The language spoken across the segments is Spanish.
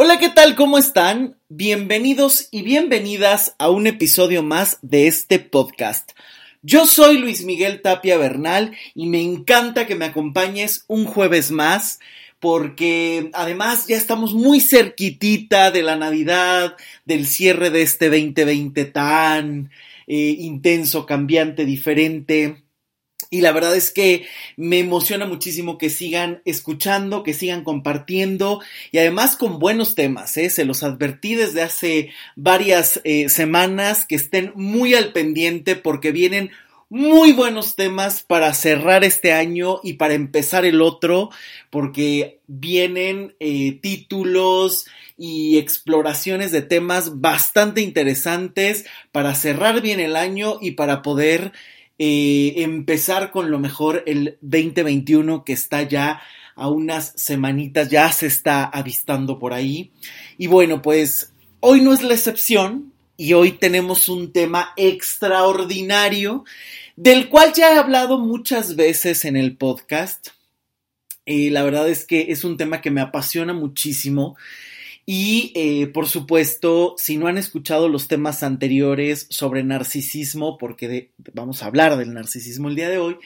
Hola, ¿qué tal? ¿Cómo están? Bienvenidos y bienvenidas a un episodio más de este podcast. Yo soy Luis Miguel Tapia Bernal y me encanta que me acompañes un jueves más porque además ya estamos muy cerquitita de la Navidad, del cierre de este 2020 tan eh, intenso, cambiante, diferente. Y la verdad es que me emociona muchísimo que sigan escuchando, que sigan compartiendo y además con buenos temas. ¿eh? Se los advertí desde hace varias eh, semanas que estén muy al pendiente porque vienen muy buenos temas para cerrar este año y para empezar el otro porque vienen eh, títulos y exploraciones de temas bastante interesantes para cerrar bien el año y para poder eh, empezar con lo mejor el 2021 que está ya a unas semanitas, ya se está avistando por ahí. Y bueno, pues hoy no es la excepción y hoy tenemos un tema extraordinario del cual ya he hablado muchas veces en el podcast. Eh, la verdad es que es un tema que me apasiona muchísimo y eh, por supuesto, si no han escuchado los temas anteriores sobre narcisismo, porque vamos a hablar del narcisismo el día de hoy,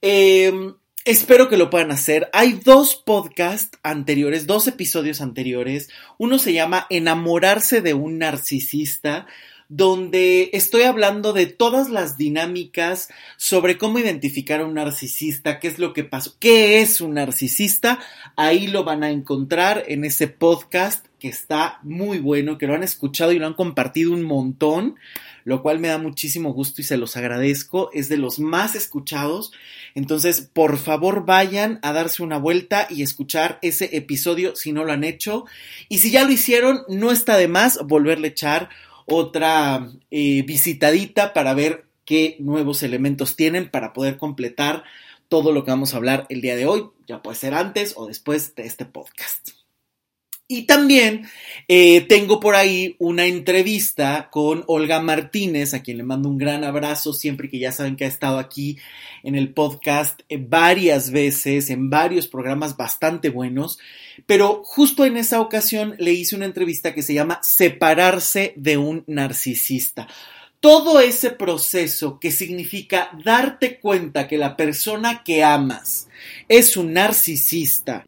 em, espero que lo puedan hacer. Hay dos podcasts anteriores, dos episodios anteriores. Uno se llama Enamorarse de un narcisista donde estoy hablando de todas las dinámicas sobre cómo identificar a un narcisista, qué es lo que pasó, qué es un narcisista. Ahí lo van a encontrar en ese podcast que está muy bueno, que lo han escuchado y lo han compartido un montón, lo cual me da muchísimo gusto y se los agradezco. Es de los más escuchados. Entonces, por favor, vayan a darse una vuelta y escuchar ese episodio si no lo han hecho. Y si ya lo hicieron, no está de más volverle a echar otra eh, visitadita para ver qué nuevos elementos tienen para poder completar todo lo que vamos a hablar el día de hoy, ya puede ser antes o después de este podcast. Y también eh, tengo por ahí una entrevista con Olga Martínez, a quien le mando un gran abrazo, siempre que ya saben que ha estado aquí en el podcast eh, varias veces, en varios programas bastante buenos, pero justo en esa ocasión le hice una entrevista que se llama Separarse de un narcisista. Todo ese proceso que significa darte cuenta que la persona que amas es un narcisista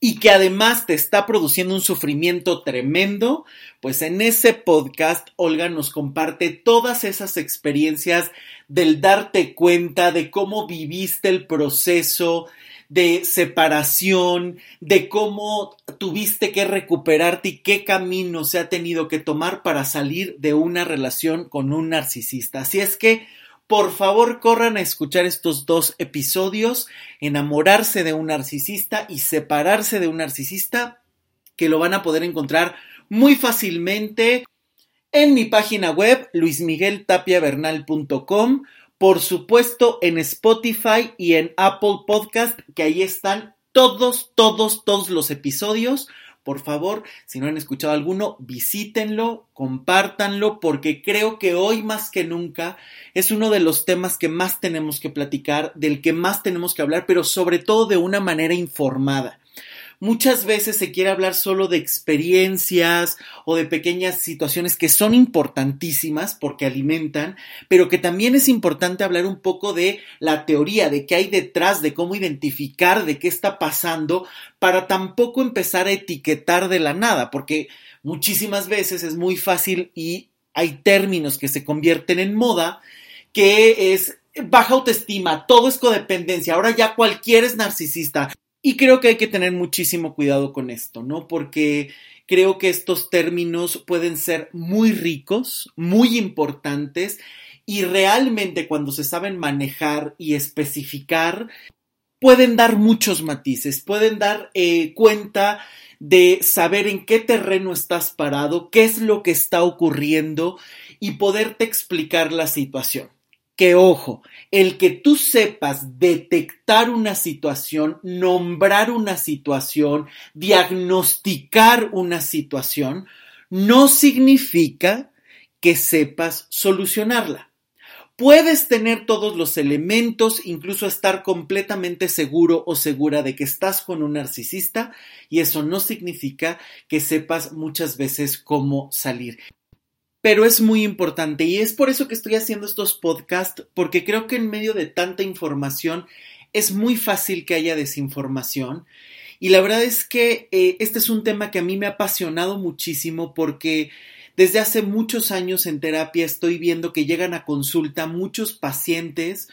y que además te está produciendo un sufrimiento tremendo, pues en ese podcast Olga nos comparte todas esas experiencias del darte cuenta de cómo viviste el proceso de separación, de cómo tuviste que recuperarte y qué camino se ha tenido que tomar para salir de una relación con un narcisista. Así es que por favor, corran a escuchar estos dos episodios, enamorarse de un narcisista y separarse de un narcisista, que lo van a poder encontrar muy fácilmente en mi página web luismigueltapiavernal.com, por supuesto en Spotify y en Apple Podcast, que ahí están todos, todos, todos los episodios por favor, si no han escuchado alguno, visítenlo, compártanlo, porque creo que hoy más que nunca es uno de los temas que más tenemos que platicar, del que más tenemos que hablar, pero sobre todo de una manera informada. Muchas veces se quiere hablar solo de experiencias o de pequeñas situaciones que son importantísimas porque alimentan, pero que también es importante hablar un poco de la teoría, de qué hay detrás, de cómo identificar, de qué está pasando, para tampoco empezar a etiquetar de la nada, porque muchísimas veces es muy fácil y hay términos que se convierten en moda, que es baja autoestima, todo es codependencia, ahora ya cualquiera es narcisista. Y creo que hay que tener muchísimo cuidado con esto, ¿no? Porque creo que estos términos pueden ser muy ricos, muy importantes y realmente cuando se saben manejar y especificar, pueden dar muchos matices, pueden dar eh, cuenta de saber en qué terreno estás parado, qué es lo que está ocurriendo y poderte explicar la situación que ojo, el que tú sepas detectar una situación, nombrar una situación, diagnosticar una situación, no significa que sepas solucionarla. Puedes tener todos los elementos, incluso estar completamente seguro o segura de que estás con un narcisista y eso no significa que sepas muchas veces cómo salir. Pero es muy importante y es por eso que estoy haciendo estos podcasts, porque creo que en medio de tanta información es muy fácil que haya desinformación. Y la verdad es que eh, este es un tema que a mí me ha apasionado muchísimo porque desde hace muchos años en terapia estoy viendo que llegan a consulta muchos pacientes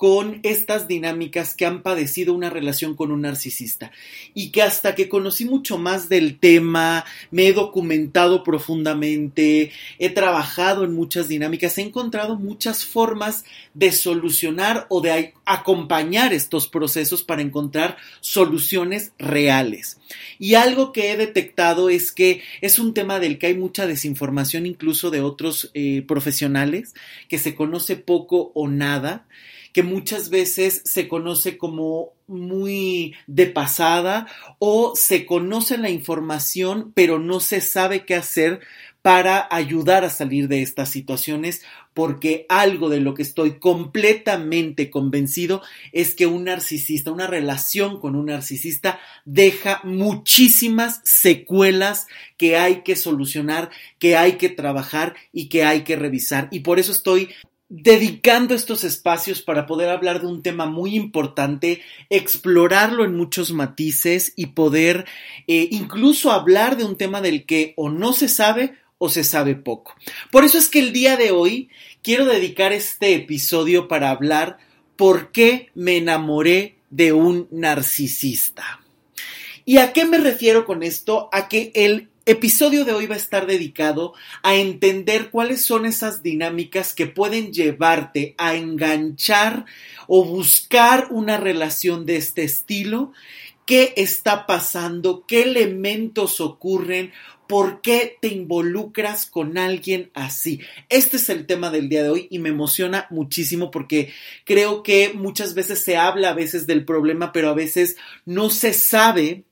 con estas dinámicas que han padecido una relación con un narcisista y que hasta que conocí mucho más del tema, me he documentado profundamente, he trabajado en muchas dinámicas, he encontrado muchas formas de solucionar o de acompañar estos procesos para encontrar soluciones reales. Y algo que he detectado es que es un tema del que hay mucha desinformación incluso de otros eh, profesionales, que se conoce poco o nada que muchas veces se conoce como muy de pasada o se conoce la información pero no se sabe qué hacer para ayudar a salir de estas situaciones porque algo de lo que estoy completamente convencido es que un narcisista, una relación con un narcisista deja muchísimas secuelas que hay que solucionar, que hay que trabajar y que hay que revisar. Y por eso estoy dedicando estos espacios para poder hablar de un tema muy importante, explorarlo en muchos matices y poder eh, incluso hablar de un tema del que o no se sabe o se sabe poco. Por eso es que el día de hoy quiero dedicar este episodio para hablar por qué me enamoré de un narcisista. ¿Y a qué me refiero con esto? A que el episodio de hoy va a estar dedicado a entender cuáles son esas dinámicas que pueden llevarte a enganchar o buscar una relación de este estilo, qué está pasando, qué elementos ocurren, ¿Por qué te involucras con alguien así? Este es el tema del día de hoy y me emociona muchísimo porque creo que muchas veces se habla a veces del problema, pero a veces no se sabe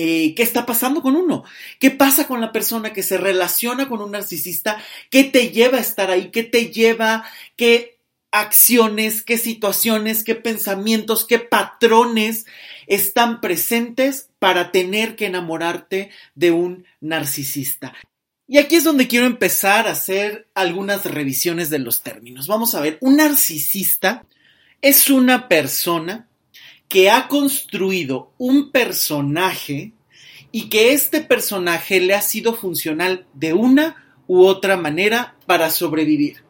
eh, qué está pasando con uno, qué pasa con la persona que se relaciona con un narcisista, qué te lleva a estar ahí, qué te lleva, qué acciones, qué situaciones, qué pensamientos, qué patrones están presentes para tener que enamorarte de un narcisista. Y aquí es donde quiero empezar a hacer algunas revisiones de los términos. Vamos a ver, un narcisista es una persona que ha construido un personaje y que este personaje le ha sido funcional de una u otra manera para sobrevivir.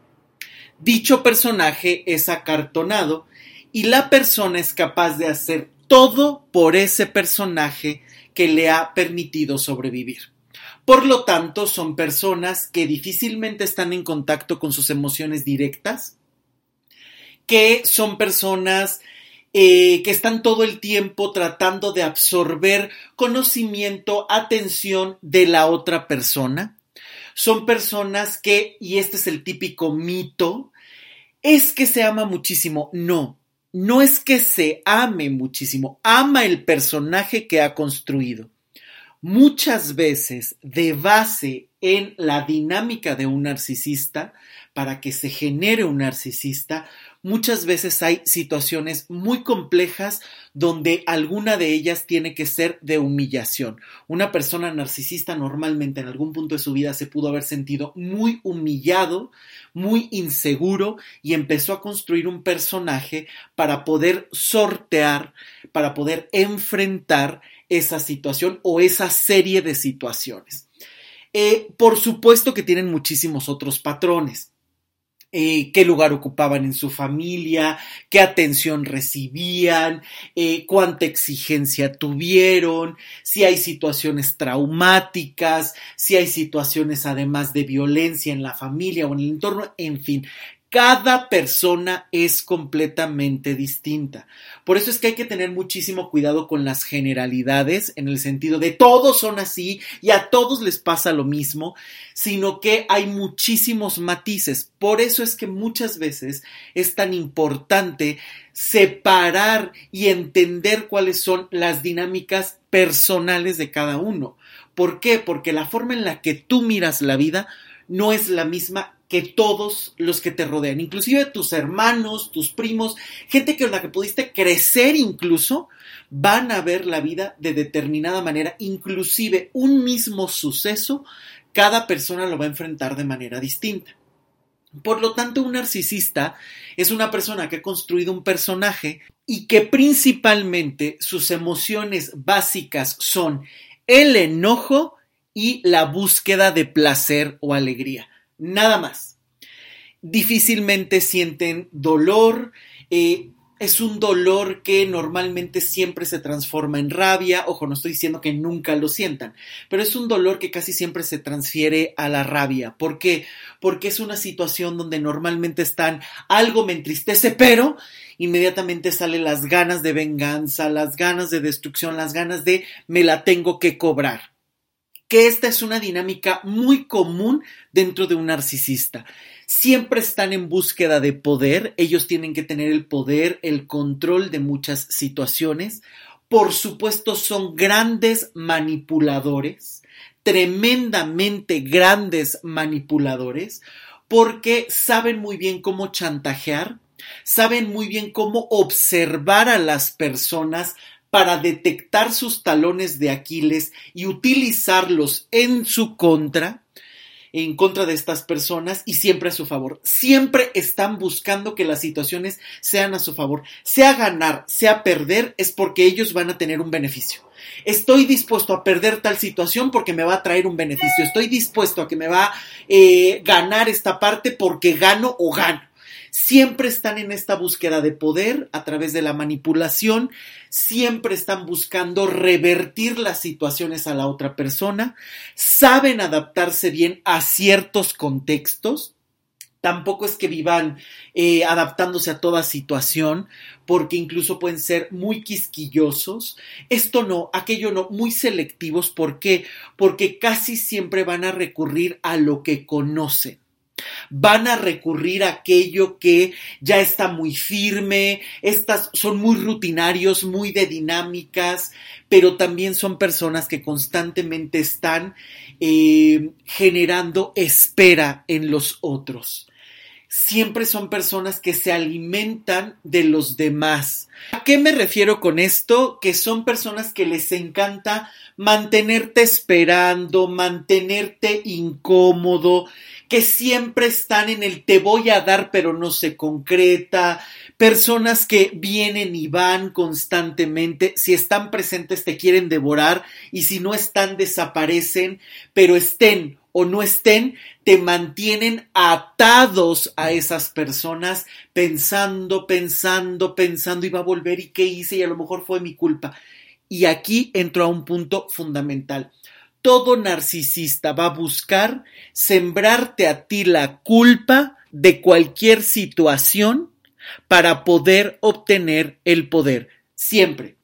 Dicho personaje es acartonado y la persona es capaz de hacer todo por ese personaje que le ha permitido sobrevivir. Por lo tanto, son personas que difícilmente están en contacto con sus emociones directas, que son personas eh, que están todo el tiempo tratando de absorber conocimiento, atención de la otra persona. Son personas que, y este es el típico mito, es que se ama muchísimo. No, no es que se ame muchísimo, ama el personaje que ha construido. Muchas veces, de base en la dinámica de un narcisista, para que se genere un narcisista, muchas veces hay situaciones muy complejas donde alguna de ellas tiene que ser de humillación. Una persona narcisista normalmente en algún punto de su vida se pudo haber sentido muy humillado, muy inseguro y empezó a construir un personaje para poder sortear, para poder enfrentar esa situación o esa serie de situaciones. Eh, por supuesto que tienen muchísimos otros patrones. Eh, qué lugar ocupaban en su familia, qué atención recibían, eh, cuánta exigencia tuvieron, si hay situaciones traumáticas, si hay situaciones además de violencia en la familia o en el entorno, en fin, cada persona es completamente distinta. Por eso es que hay que tener muchísimo cuidado con las generalidades, en el sentido de todos son así y a todos les pasa lo mismo, sino que hay muchísimos matices. Por eso es que muchas veces es tan importante separar y entender cuáles son las dinámicas personales de cada uno. ¿Por qué? Porque la forma en la que tú miras la vida no es la misma que todos los que te rodean, inclusive tus hermanos, tus primos, gente con la que pudiste crecer incluso, van a ver la vida de determinada manera, inclusive un mismo suceso, cada persona lo va a enfrentar de manera distinta. Por lo tanto, un narcisista es una persona que ha construido un personaje y que principalmente sus emociones básicas son el enojo y la búsqueda de placer o alegría. Nada más. Difícilmente sienten dolor, eh, es un dolor que normalmente siempre se transforma en rabia. Ojo, no estoy diciendo que nunca lo sientan, pero es un dolor que casi siempre se transfiere a la rabia. ¿Por qué? Porque es una situación donde normalmente están algo me entristece, pero inmediatamente salen las ganas de venganza, las ganas de destrucción, las ganas de me la tengo que cobrar que esta es una dinámica muy común dentro de un narcisista. Siempre están en búsqueda de poder, ellos tienen que tener el poder, el control de muchas situaciones. Por supuesto, son grandes manipuladores, tremendamente grandes manipuladores, porque saben muy bien cómo chantajear, saben muy bien cómo observar a las personas para detectar sus talones de Aquiles y utilizarlos en su contra, en contra de estas personas y siempre a su favor. Siempre están buscando que las situaciones sean a su favor. Sea ganar, sea perder, es porque ellos van a tener un beneficio. Estoy dispuesto a perder tal situación porque me va a traer un beneficio. Estoy dispuesto a que me va a eh, ganar esta parte porque gano o gano siempre están en esta búsqueda de poder a través de la manipulación, siempre están buscando revertir las situaciones a la otra persona, saben adaptarse bien a ciertos contextos, tampoco es que vivan eh, adaptándose a toda situación, porque incluso pueden ser muy quisquillosos. Esto no, aquello no, muy selectivos. ¿Por qué? Porque casi siempre van a recurrir a lo que conocen van a recurrir a aquello que ya está muy firme, estas son muy rutinarios, muy de dinámicas, pero también son personas que constantemente están eh, generando espera en los otros. Siempre son personas que se alimentan de los demás. ¿A qué me refiero con esto? Que son personas que les encanta mantenerte esperando, mantenerte incómodo, que siempre están en el te voy a dar pero no se concreta, personas que vienen y van constantemente, si están presentes te quieren devorar y si no están desaparecen, pero estén o no estén, te mantienen atados a esas personas pensando, pensando, pensando y va a volver y qué hice y a lo mejor fue mi culpa. Y aquí entro a un punto fundamental todo narcisista va a buscar sembrarte a ti la culpa de cualquier situación para poder obtener el poder. Siempre.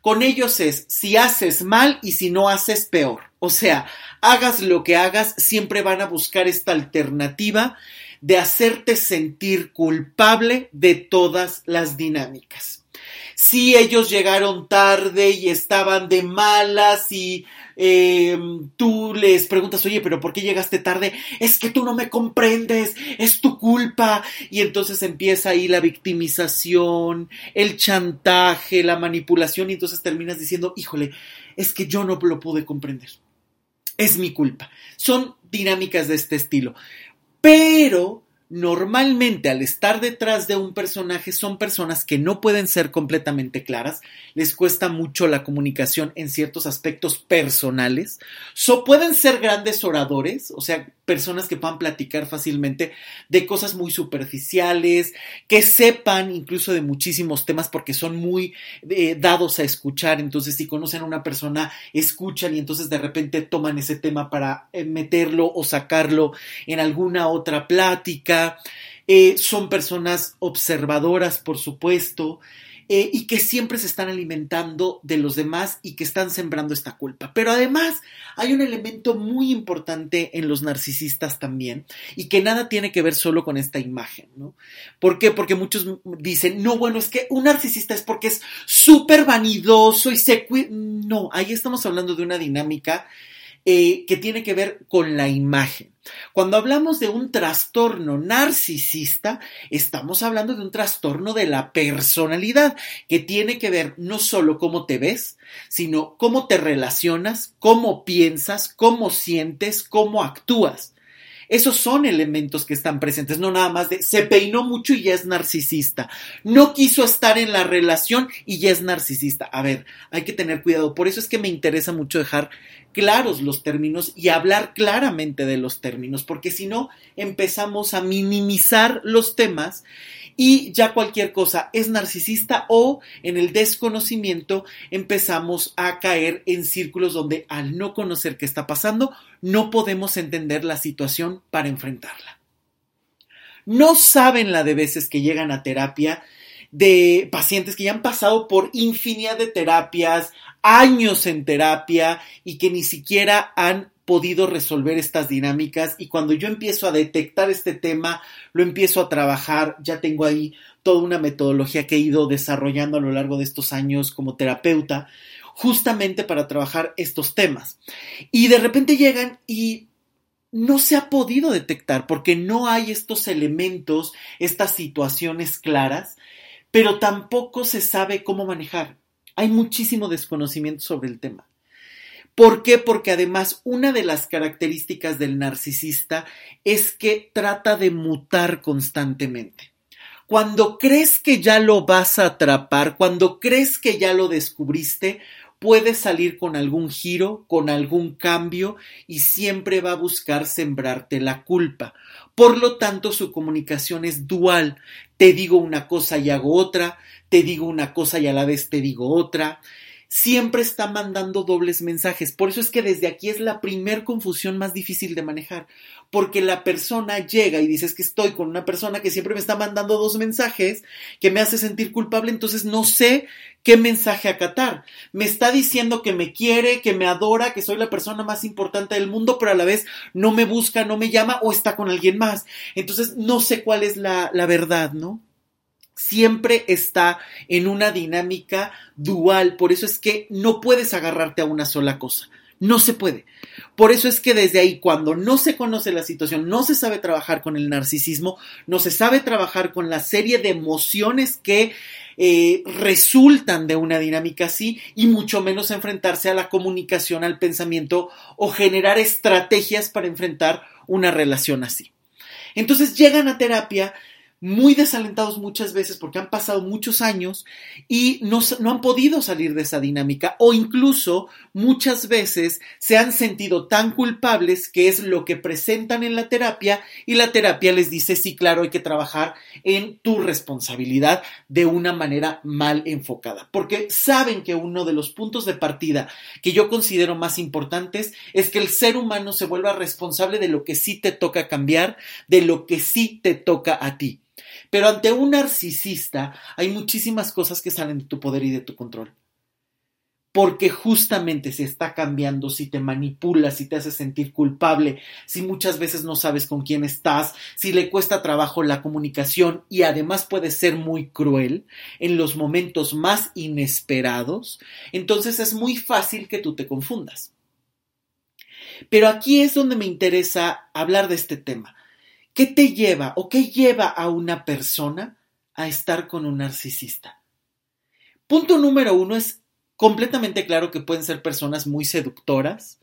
Con ellos es si haces mal y si no haces peor. O sea, hagas lo que hagas, siempre van a buscar esta alternativa de hacerte sentir culpable de todas las dinámicas. Si ellos llegaron tarde y estaban de malas y eh, tú les preguntas, oye, pero ¿por qué llegaste tarde? Es que tú no me comprendes, es tu culpa. Y entonces empieza ahí la victimización, el chantaje, la manipulación y entonces terminas diciendo, híjole, es que yo no lo pude comprender. Es mi culpa. Son dinámicas de este estilo. Pero normalmente al estar detrás de un personaje son personas que no pueden ser completamente claras, les cuesta mucho la comunicación en ciertos aspectos personales, so, pueden ser grandes oradores, o sea, personas que puedan platicar fácilmente de cosas muy superficiales, que sepan incluso de muchísimos temas porque son muy eh, dados a escuchar, entonces si conocen a una persona, escuchan y entonces de repente toman ese tema para eh, meterlo o sacarlo en alguna otra plática, eh, son personas observadoras, por supuesto, eh, y que siempre se están alimentando de los demás y que están sembrando esta culpa. Pero además hay un elemento muy importante en los narcisistas también y que nada tiene que ver solo con esta imagen, ¿no? ¿Por qué? Porque muchos dicen, no, bueno, es que un narcisista es porque es súper vanidoso y se... No, ahí estamos hablando de una dinámica eh, que tiene que ver con la imagen. Cuando hablamos de un trastorno narcisista, estamos hablando de un trastorno de la personalidad, que tiene que ver no solo cómo te ves, sino cómo te relacionas, cómo piensas, cómo sientes, cómo actúas. Esos son elementos que están presentes, no nada más de se peinó mucho y ya es narcisista. No quiso estar en la relación y ya es narcisista. A ver, hay que tener cuidado. Por eso es que me interesa mucho dejar claros los términos y hablar claramente de los términos, porque si no empezamos a minimizar los temas y ya cualquier cosa es narcisista o en el desconocimiento empezamos a caer en círculos donde al no conocer qué está pasando no podemos entender la situación para enfrentarla. No saben la de veces que llegan a terapia de pacientes que ya han pasado por infinidad de terapias, años en terapia y que ni siquiera han podido resolver estas dinámicas y cuando yo empiezo a detectar este tema, lo empiezo a trabajar, ya tengo ahí toda una metodología que he ido desarrollando a lo largo de estos años como terapeuta, justamente para trabajar estos temas. Y de repente llegan y no se ha podido detectar porque no hay estos elementos, estas situaciones claras, pero tampoco se sabe cómo manejar. Hay muchísimo desconocimiento sobre el tema. ¿Por qué? Porque además una de las características del narcisista es que trata de mutar constantemente. Cuando crees que ya lo vas a atrapar, cuando crees que ya lo descubriste, puede salir con algún giro, con algún cambio y siempre va a buscar sembrarte la culpa. Por lo tanto, su comunicación es dual. Te digo una cosa y hago otra, te digo una cosa y a la vez te digo otra siempre está mandando dobles mensajes. Por eso es que desde aquí es la primer confusión más difícil de manejar, porque la persona llega y dices que estoy con una persona que siempre me está mandando dos mensajes, que me hace sentir culpable, entonces no sé qué mensaje acatar. Me está diciendo que me quiere, que me adora, que soy la persona más importante del mundo, pero a la vez no me busca, no me llama o está con alguien más. Entonces no sé cuál es la, la verdad, ¿no? Siempre está en una dinámica dual. Por eso es que no puedes agarrarte a una sola cosa. No se puede. Por eso es que desde ahí, cuando no se conoce la situación, no se sabe trabajar con el narcisismo, no se sabe trabajar con la serie de emociones que eh, resultan de una dinámica así y mucho menos enfrentarse a la comunicación, al pensamiento o generar estrategias para enfrentar una relación así. Entonces llegan a terapia muy desalentados muchas veces porque han pasado muchos años y no, han podido salir de esa dinámica o incluso muchas veces se han sentido tan culpables que es lo que presentan en la terapia y la terapia les dice sí, claro, hay que trabajar en tu responsabilidad de una manera mal enfocada porque saben que uno de los puntos de partida que yo considero más importantes es que el ser humano se vuelva responsable de lo que sí te toca cambiar, de lo que sí te toca a ti. Pero ante un narcisista hay muchísimas cosas que salen de tu poder y de tu control. Porque justamente se está cambiando, si te manipula, si te hace sentir culpable, si muchas veces no sabes con quién estás, si le cuesta trabajo la comunicación y además puede ser muy cruel en los momentos más inesperados, entonces es muy fácil que tú te confundas. Pero aquí es donde me interesa hablar de este tema, ¿Qué te lleva o qué lleva a una persona a estar con un narcisista? Punto número uno es completamente claro que pueden ser personas muy seductoras,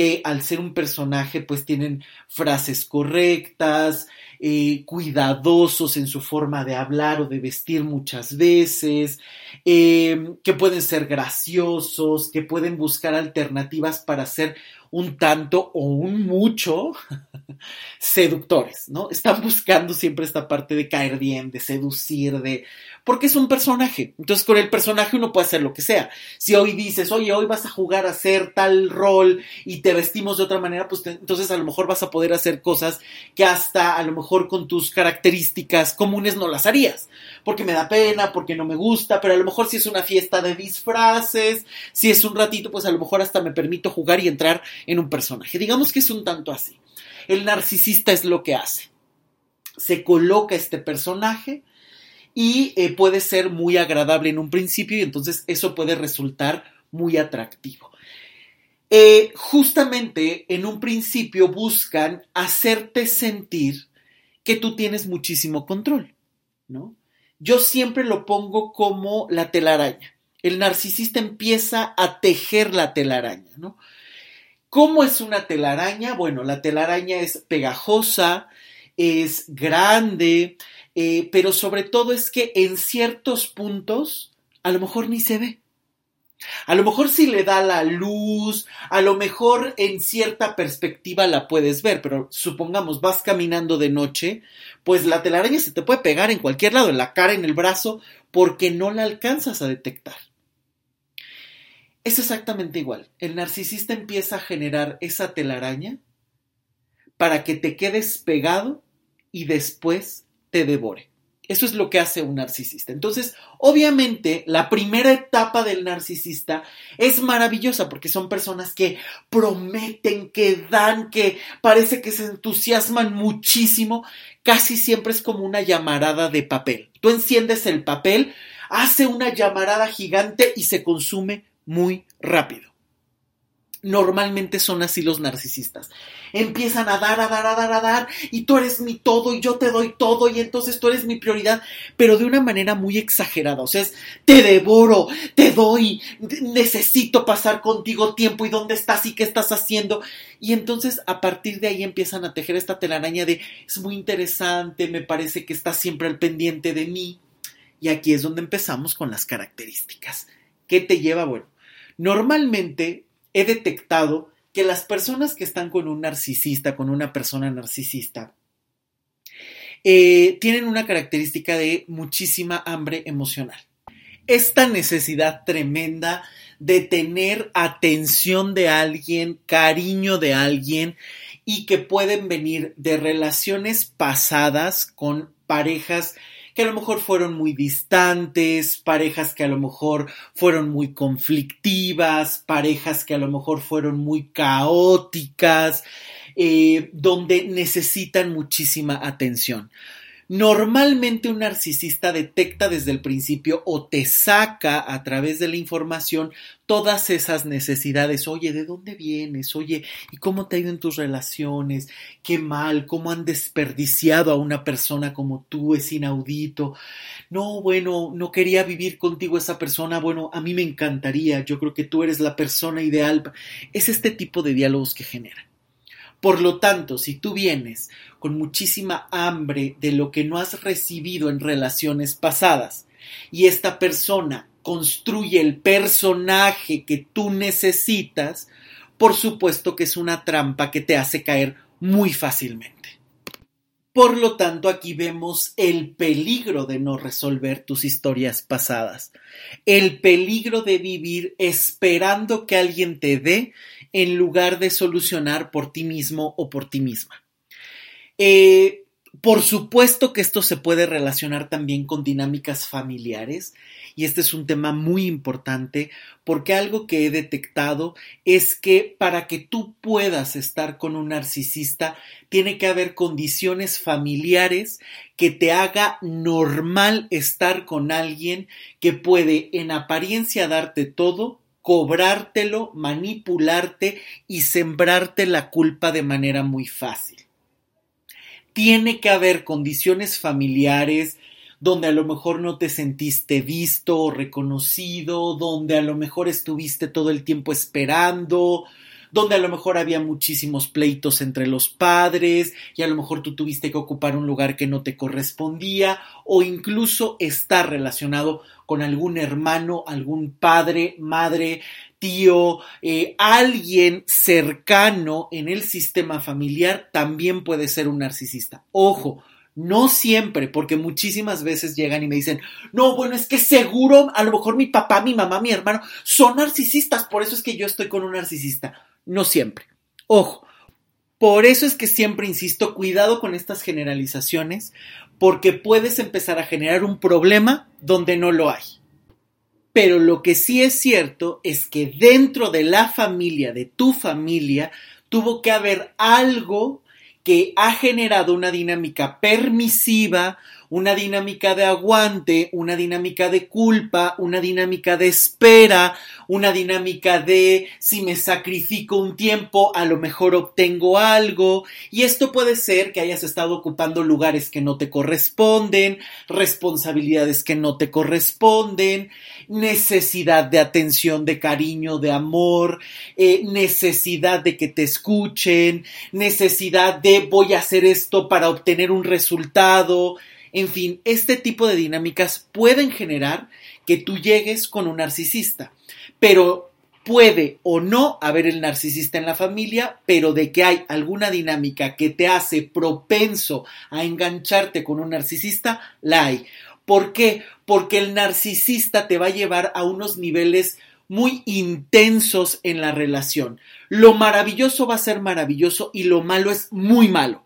que al ser un personaje pues tienen frases correctas, eh, cuidadosos en su forma de hablar o de vestir muchas veces, eh, que pueden ser graciosos, que pueden buscar alternativas para ser un tanto o un mucho seductores, ¿no? Están buscando siempre esta parte de caer bien, de seducir, de... porque es un personaje. Entonces con el personaje uno puede hacer lo que sea. Si hoy dices, oye, hoy vas a jugar a hacer tal rol y te vestimos de otra manera, pues entonces a lo mejor vas a poder hacer cosas que hasta a lo mejor con tus características comunes no las harías. Porque me da pena, porque no me gusta, pero a lo mejor si es una fiesta de disfraces, si es un ratito, pues a lo mejor hasta me permito jugar y entrar en un personaje. Digamos que es un tanto así. El narcisista es lo que hace. Se coloca este personaje y eh, puede ser muy agradable en un principio y entonces eso puede resultar muy atractivo. eh, justamente en un principio buscan hacerte sentir que tú tienes muchísimo control, ¿no? Yo siempre lo pongo como la telaraña. El narcisista empieza a tejer la telaraña, ¿no? ¿Cómo es una telaraña? Bueno, la telaraña es pegajosa, es grande, eh, pero sobre todo es que en ciertos puntos a lo mejor ni se ve. A lo mejor si le da la luz, a lo mejor en cierta perspectiva la puedes ver, pero supongamos vas caminando de noche, pues la telaraña se te puede pegar en cualquier lado, en la cara, en el brazo, porque no la alcanzas a detectar. Es exactamente igual. El narcisista empieza a generar esa telaraña para que te quedes pegado y después te devore. Eso es lo que hace un narcisista. Entonces, obviamente, la primera etapa del narcisista es maravillosa porque son personas que prometen, que dan, que parece que se entusiasman muchísimo. Casi siempre es como una llamarada de papel. Tú enciendes el papel, hace una llamarada gigante y se consume muy rápido. Normalmente son así los narcisistas. Empiezan a dar, a dar, a dar, a dar, y tú eres mi todo, y yo te doy todo, y entonces tú eres mi prioridad, pero de una manera muy exagerada. O sea, es, te devoro, te doy, necesito pasar contigo tiempo, y dónde estás, y qué estás haciendo. Y entonces a partir de ahí empiezan a tejer esta telaraña de, es muy interesante, me parece que estás siempre al pendiente de mí. Y aquí es donde empezamos con las características. ¿Qué te lleva? Bueno, Normalmente he detectado que las personas que están con un narcisista, con una persona narcisista, eh, tienen una característica de muchísima hambre emocional. Esta necesidad tremenda de tener atención de alguien, cariño de alguien y que pueden venir de relaciones pasadas con parejas que a lo mejor fueron muy distantes, parejas que a lo mejor fueron muy conflictivas, parejas que a lo mejor fueron muy caóticas, eh, donde necesitan muchísima atención. Normalmente un narcisista detecta desde el principio o te saca a través de la información todas esas necesidades. Oye, ¿de dónde vienes? Oye, ¿y cómo te ha ido en tus relaciones? ¿Qué mal? ¿Cómo han desperdiciado a una persona como tú? Es inaudito. No, bueno, no quería vivir contigo esa persona. Bueno, a mí me encantaría. Yo creo que tú eres la persona ideal. Es este tipo de diálogos que generan. Por lo tanto, si tú vienes con muchísima hambre de lo que no has recibido en relaciones pasadas y esta persona construye el personaje que tú necesitas, por supuesto que es una trampa que te hace caer muy fácilmente. Por lo tanto, aquí vemos el peligro de no resolver tus historias pasadas, el peligro de vivir esperando que alguien te dé en lugar de solucionar por ti mismo o por ti misma. Eh, por supuesto que esto se puede relacionar también con dinámicas familiares y este es un tema muy importante porque algo que he detectado es que para que tú puedas estar con un narcisista tiene que haber condiciones familiares que te haga normal estar con alguien que puede en apariencia darte todo cobrártelo, manipularte y sembrarte la culpa de manera muy fácil. Tiene que haber condiciones familiares donde a lo mejor no te sentiste visto o reconocido, donde a lo mejor estuviste todo el tiempo esperando, donde a lo mejor había muchísimos pleitos entre los padres y a lo mejor tú tuviste que ocupar un lugar que no te correspondía o incluso estar relacionado con algún hermano, algún padre, madre, tío, eh, alguien cercano en el sistema familiar también puede ser un narcisista. Ojo, no siempre, porque muchísimas veces llegan y me dicen, no, bueno, es que seguro, a lo mejor mi papá, mi mamá, mi hermano son narcisistas, por eso es que yo estoy con un narcisista. No siempre. Ojo, por eso es que siempre insisto, cuidado con estas generalizaciones, porque puedes empezar a generar un problema donde no lo hay. Pero lo que sí es cierto es que dentro de la familia, de tu familia, tuvo que haber algo que ha generado una dinámica permisiva, una dinámica de aguante, una dinámica de culpa, una dinámica de espera, una dinámica de si me sacrifico un tiempo, a lo mejor obtengo algo. Y esto puede ser que hayas estado ocupando lugares que no te corresponden, responsabilidades que no te corresponden, necesidad de atención, de cariño, de amor, eh, necesidad de que te escuchen, necesidad de voy a hacer esto para obtener un resultado. En fin, este tipo de dinámicas pueden generar que tú llegues con un narcisista, pero puede o no haber el narcisista en la familia, pero de que hay alguna dinámica que te hace propenso a engancharte con un narcisista, la hay. ¿Por qué? Porque el narcisista te va a llevar a unos niveles muy intensos en la relación. Lo maravilloso va a ser maravilloso y lo malo es muy malo.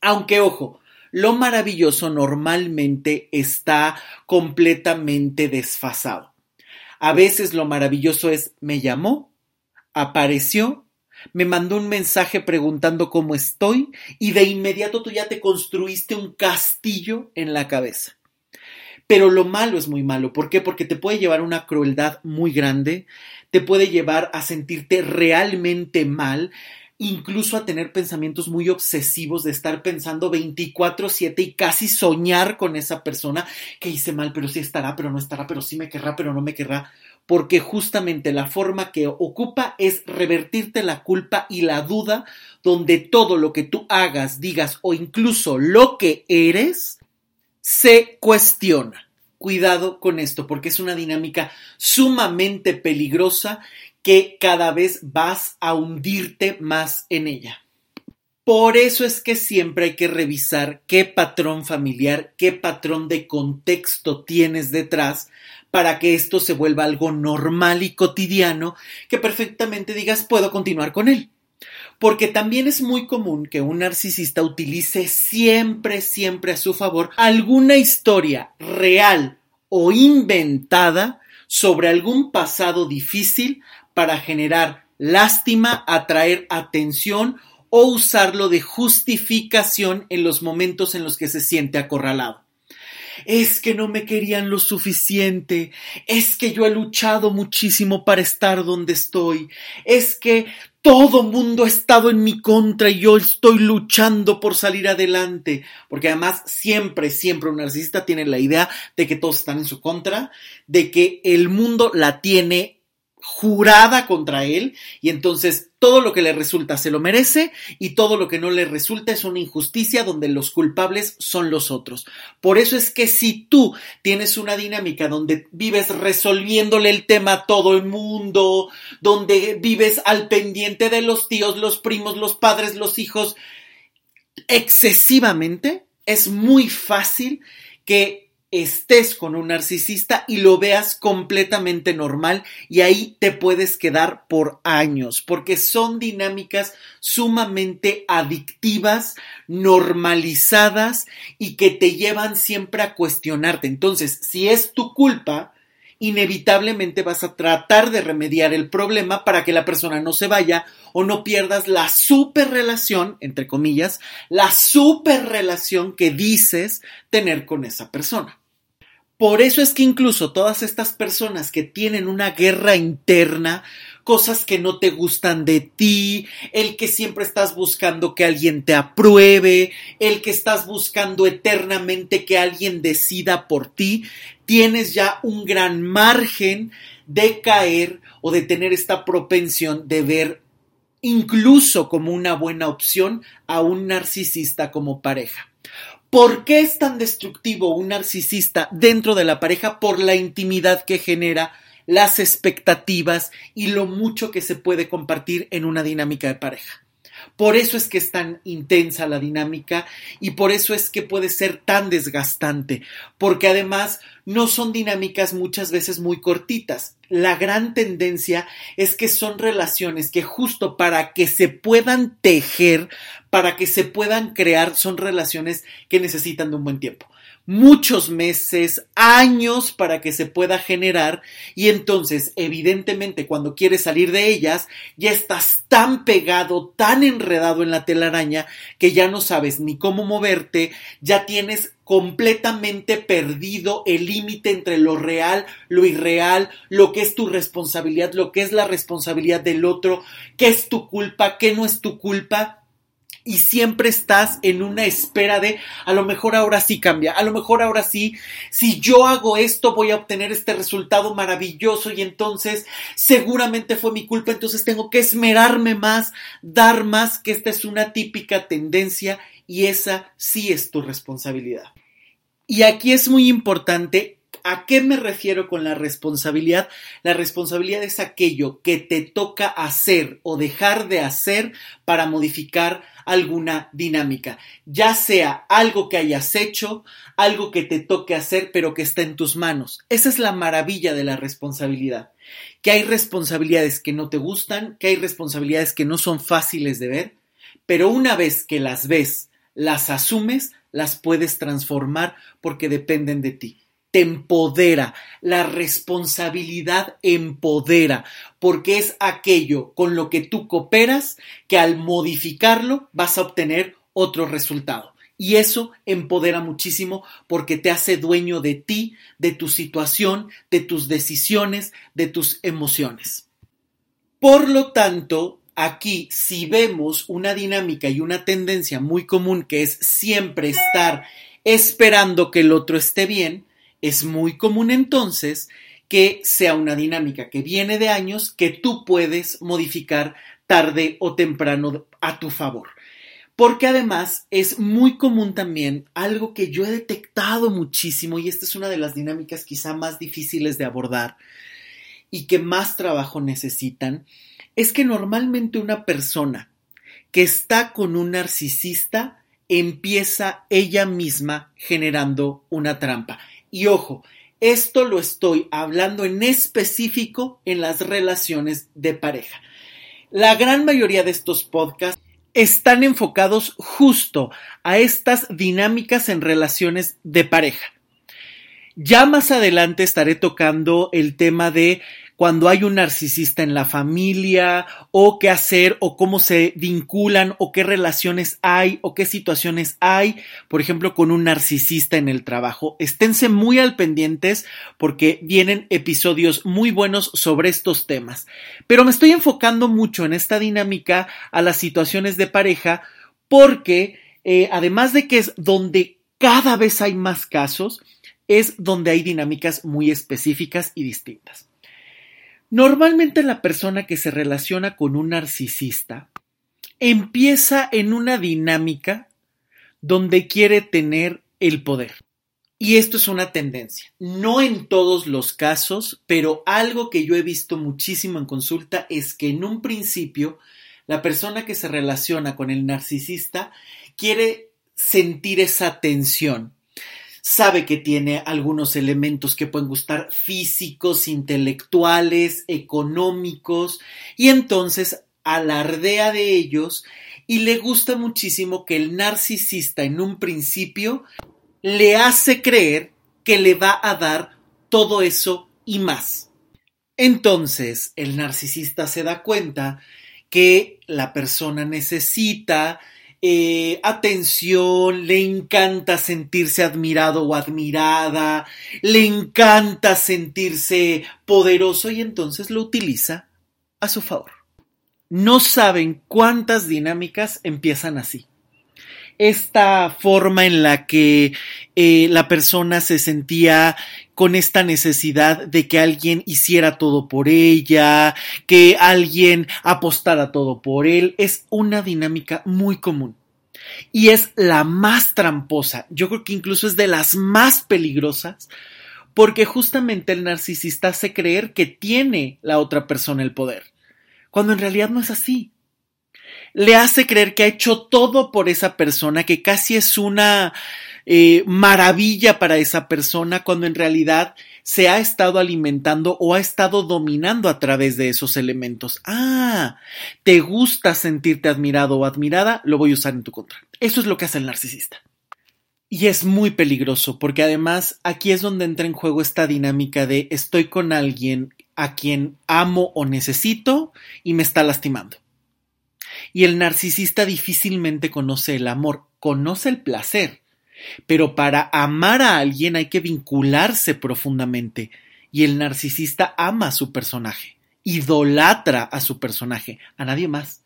Aunque, ojo, lo maravilloso normalmente está completamente desfasado. A veces lo maravilloso es me llamó, apareció, me mandó un mensaje preguntando cómo estoy y de inmediato tú ya te construiste un castillo en la cabeza. Pero lo malo es muy malo. ¿Por qué? Porque te puede llevar a una crueldad muy grande, te puede llevar a sentirte realmente mal, incluso a tener pensamientos muy obsesivos de estar pensando 24/7 y casi soñar con esa persona que hice mal, pero sí estará, pero no estará, pero sí me querrá, pero no me querrá, porque justamente la forma que ocupa es revertirte la culpa y la duda, donde todo lo que tú hagas, digas o incluso lo que eres, se cuestiona. Cuidado con esto, porque es una dinámica sumamente peligrosa que cada vez vas a hundirte más en ella. Por eso es que siempre hay que revisar qué patrón familiar, qué patrón de contexto tienes detrás para que esto se vuelva algo normal y cotidiano que perfectamente digas puedo continuar con él. Porque también es muy común que un narcisista utilice siempre, siempre a su favor alguna historia real o inventada sobre algún pasado difícil para generar lástima, atraer atención o usarlo de justificación en los momentos en los que se siente acorralado. Es que no me querían lo suficiente, es que yo he luchado muchísimo para estar donde estoy, es que todo mundo ha estado en mi contra y yo estoy luchando por salir adelante. Porque además siempre, siempre un narcisista tiene la idea de que todos están en su contra, de que el mundo la tiene jurada contra él y entonces todo lo que le resulta se lo merece y todo lo que no le resulta es una injusticia donde los culpables son los otros. Por eso es que si tú tienes una dinámica donde vives resolviéndole el tema a todo el mundo, donde vives al pendiente de los tíos, los primos, los padres, los hijos, excesivamente, es muy fácil que estés con un narcisista y lo veas completamente normal y ahí te puedes quedar por años porque son dinámicas sumamente adictivas, normalizadas y que te llevan siempre a cuestionarte. Entonces, si es tu culpa, inevitablemente vas a tratar de remediar el problema para que la persona no se vaya o no pierdas la super relación, entre comillas, la super relación que dices tener con esa persona. Por eso es que incluso todas estas personas que tienen una guerra interna, cosas que no te gustan de ti, el que siempre estás buscando que alguien te apruebe, el que estás buscando eternamente que alguien decida por ti, tienes ya un gran margen de caer o de tener esta propensión de ver incluso como una buena opción a un narcisista como pareja. ¿Por qué es tan destructivo un narcisista dentro de la pareja? Por la intimidad que genera, las expectativas y lo mucho que se puede compartir en una dinámica de pareja. Por eso es que es tan intensa la dinámica y por eso es que puede ser tan desgastante, porque además no son dinámicas muchas veces muy cortitas. La gran tendencia es que son relaciones que justo para que se puedan tejer, para que se puedan crear, son relaciones que necesitan de un buen tiempo. Muchos meses, años para que se pueda generar y entonces evidentemente cuando quieres salir de ellas ya estás tan pegado, tan enredado en la telaraña que ya no sabes ni cómo moverte, ya tienes completamente perdido el límite entre lo real, lo irreal, lo que es tu responsabilidad, lo que es la responsabilidad del otro, qué es tu culpa, qué no es tu culpa y siempre estás en una espera de a lo mejor ahora sí cambia, a lo mejor ahora sí, si yo hago esto voy a obtener este resultado maravilloso y entonces seguramente fue mi culpa, entonces tengo que esmerarme más, dar más, que esta es una típica tendencia y esa sí es tu responsabilidad. Y aquí es muy importante ¿A qué me refiero con la responsabilidad? La responsabilidad es aquello que te toca hacer o dejar de hacer para modificar alguna dinámica, ya sea algo que hayas hecho, algo que te toque hacer, pero que está en tus manos. Esa es la maravilla de la responsabilidad, que hay responsabilidades que no te gustan, que hay responsabilidades que no son fáciles de ver, pero una vez que las ves, las asumes, las puedes transformar porque dependen de ti te empodera, la responsabilidad empodera, porque es aquello con lo que tú cooperas que al modificarlo vas a obtener otro resultado. Y eso empodera muchísimo porque te hace dueño de ti, de tu situación, de tus decisiones, de tus emociones. Por lo tanto, aquí si vemos una dinámica y una tendencia muy común que es siempre estar esperando que el otro esté bien, es muy común entonces que sea una dinámica que viene de años que tú puedes modificar tarde o temprano a tu favor. Porque además es muy común también algo que yo he detectado muchísimo y esta es una de las dinámicas quizá más difíciles de abordar y que más trabajo necesitan, es que normalmente una persona que está con un narcisista empieza ella misma generando una trampa. Y ojo, esto lo estoy hablando en específico en las relaciones de pareja. La gran mayoría de estos podcasts están enfocados justo a estas dinámicas en relaciones de pareja. Ya más adelante estaré tocando el tema de cuando hay un narcisista en la familia, o qué hacer, o cómo se vinculan, o qué relaciones hay, o qué situaciones hay, por ejemplo, con un narcisista en el trabajo. Esténse muy al pendientes porque vienen episodios muy buenos sobre estos temas. Pero me estoy enfocando mucho en esta dinámica a las situaciones de pareja porque, eh, además de que es donde cada vez hay más casos, es donde hay dinámicas muy específicas y distintas. Normalmente la persona que se relaciona con un narcisista empieza en una dinámica donde quiere tener el poder. Y esto es una tendencia. No en todos los casos, pero algo que yo he visto muchísimo en consulta es que en un principio la persona que se relaciona con el narcisista quiere sentir esa tensión, sabe que tiene algunos elementos que pueden gustar físicos, intelectuales, económicos, y entonces alardea de ellos y le gusta muchísimo que el narcisista en un principio le hace creer que le va a dar todo eso y más. Entonces el narcisista se da cuenta que la persona necesita eh, atención, le encanta sentirse admirado o admirada, le encanta sentirse poderoso y entonces lo utiliza a su favor. No saben cuántas dinámicas empiezan así. Esta forma en la que eh, la persona se sentía con esta necesidad de que alguien hiciera todo por ella, que alguien apostara todo por él, es una dinámica muy común. Y es la más tramposa, yo creo que incluso es de las más peligrosas, porque justamente el narcisista hace creer que tiene la otra persona el poder, cuando en realidad no es así le hace creer que ha hecho todo por esa persona, que casi es una eh, maravilla para esa persona, cuando en realidad se ha estado alimentando o ha estado dominando a través de esos elementos. Ah, te gusta sentirte admirado o admirada, lo voy a usar en tu contra. Eso es lo que hace el narcisista. Y es muy peligroso, porque además aquí es donde entra en juego esta dinámica de estoy con alguien a quien amo o necesito y me está lastimando. Y el narcisista difícilmente conoce el amor, conoce el placer, pero para amar a alguien hay que vincularse profundamente, y el narcisista ama a su personaje, idolatra a su personaje, a nadie más.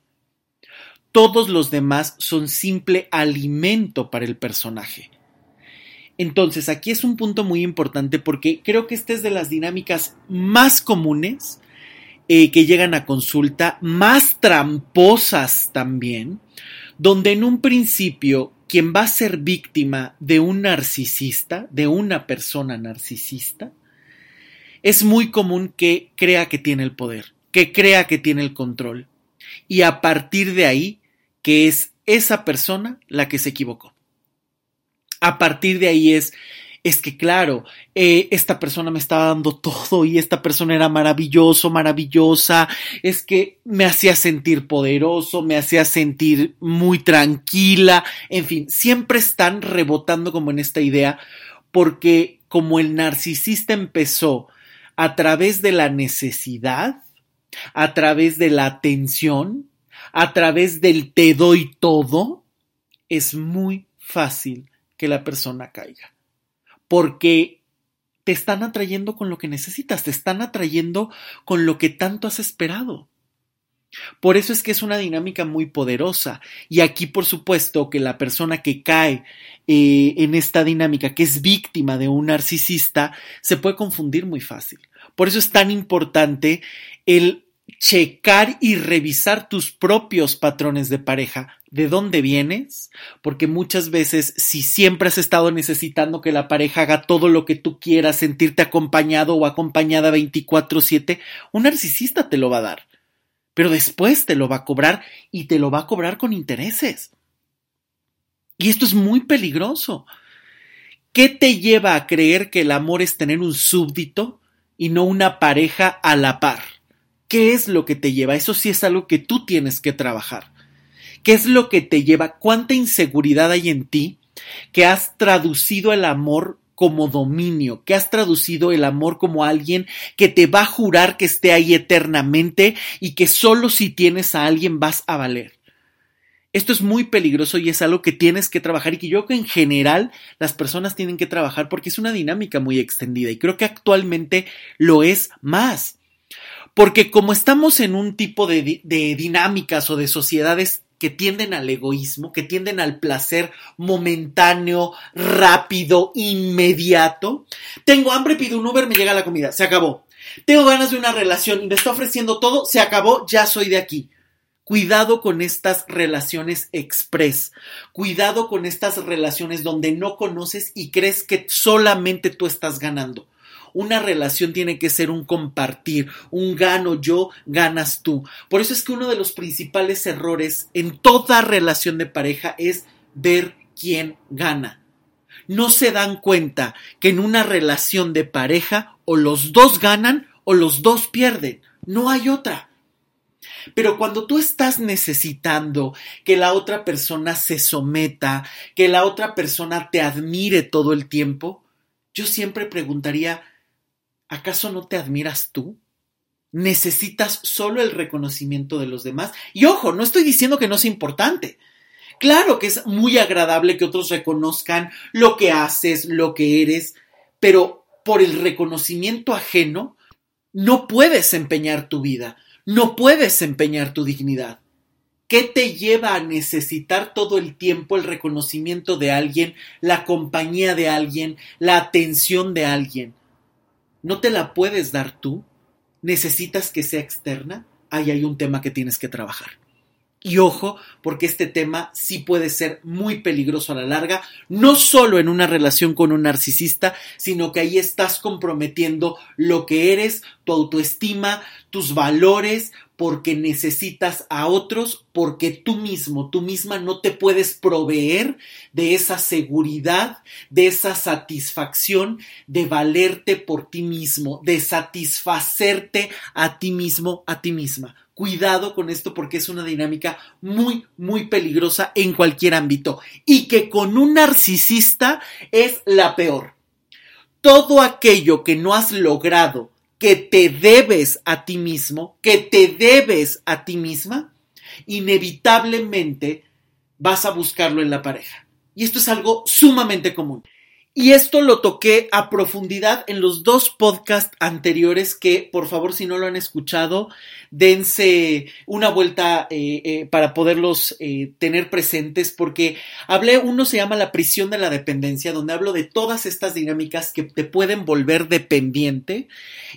Todos los demás son simple alimento para el personaje. Entonces, aquí es un punto muy importante porque creo que esta es de las dinámicas más comunes eh, que llegan a consulta, más tramposas también, donde en un principio quien va a ser víctima de un narcisista, de una persona narcisista, es muy común que crea que tiene el poder, que crea que tiene el control, y a partir de ahí, que es esa persona la que se equivocó. A partir de ahí es, es que claro, eh, esta persona me estaba dando todo y esta persona era maravilloso, maravillosa, es que me hacía sentir poderoso, me hacía sentir muy tranquila, en fin, siempre están rebotando como en esta idea porque como el narcisista empezó a través de la necesidad, a través de la atención, a través del te doy todo, es muy fácil que la persona caiga. Porque te están atrayendo con lo que necesitas, te están atrayendo con lo que tanto has esperado. Por eso es que es una dinámica muy poderosa. Y aquí, por supuesto, que la persona que cae eh, en esta dinámica, que es víctima de un narcisista, se puede confundir muy fácil. Por eso es tan importante el checar y revisar tus propios patrones de pareja, de dónde vienes, porque muchas veces si siempre has estado necesitando que la pareja haga todo lo que tú quieras, sentirte acompañado o acompañada 24/7, un narcisista te lo va a dar, pero después te lo va a cobrar y te lo va a cobrar con intereses. Y esto es muy peligroso. ¿Qué te lleva a creer que el amor es tener un súbdito y no una pareja a la par? ¿Qué es lo que te lleva? Eso sí es algo que tú tienes que trabajar. ¿Qué es lo que te lleva? ¿Cuánta inseguridad hay en ti que has traducido el amor como dominio, que has traducido el amor como alguien que te va a jurar que esté ahí eternamente y que solo si tienes a alguien vas a valer? Esto es muy peligroso y es algo que tienes que trabajar y que yo creo que en general las personas tienen que trabajar porque es una dinámica muy extendida y creo que actualmente lo es más. Porque como estamos en un tipo de, dinámicas o de sociedades que tienden al egoísmo, que tienden al placer momentáneo, rápido, inmediato. Tengo hambre, pido un Uber, me llega la comida, se acabó. Tengo ganas de una relación me está ofreciendo todo, se acabó, ya soy de aquí. Cuidado con estas relaciones express. Cuidado con estas relaciones donde no conoces y crees que solamente tú estás ganando. Una relación tiene que ser un compartir, un gano yo, ganas tú. Por eso es que uno de los principales errores en toda relación de pareja es ver quién gana. No se dan cuenta que en una relación de pareja o los dos ganan o los dos pierden. No hay otra. Pero cuando tú estás necesitando que la otra persona se someta, que la otra persona te admire todo el tiempo, yo siempre preguntaría, ¿acaso no te admiras tú? ¿Necesitas solo el reconocimiento de los demás? Y ojo, no estoy diciendo que no sea importante. Claro que es muy agradable que otros reconozcan lo que haces, lo que eres, pero por el reconocimiento ajeno no puedes empeñar tu vida, no puedes empeñar tu dignidad. ¿Qué te lleva a necesitar todo el tiempo el reconocimiento de alguien, la compañía de alguien, la atención de alguien? ¿No te la puedes dar tú? ¿Necesitas que sea externa? Ahí hay un tema que tienes que trabajar. Y ojo, porque este tema sí puede ser muy peligroso a la larga, no solo en una relación con un narcisista, sino que ahí estás comprometiendo lo que eres, tu autoestima, tus valores, porque necesitas a otros, porque tú mismo, tú misma no te puedes proveer de esa seguridad, de esa satisfacción, de valerte por ti mismo, de satisfacerte a ti mismo, a ti misma. Cuidado con esto porque es una dinámica muy, muy peligrosa en cualquier ámbito y que con un narcisista es la peor. Todo aquello que no has logrado, que te debes a ti mismo, que te debes a ti misma, inevitablemente vas a buscarlo en la pareja. Y esto es algo sumamente común. Y esto lo toqué a profundidad en los dos podcasts anteriores que, por favor, si no lo han escuchado, dense una vuelta eh, eh, para poderlos eh, tener presentes, porque hablé, uno se llama La prisión de la dependencia, donde hablo de todas estas dinámicas que te pueden volver dependiente.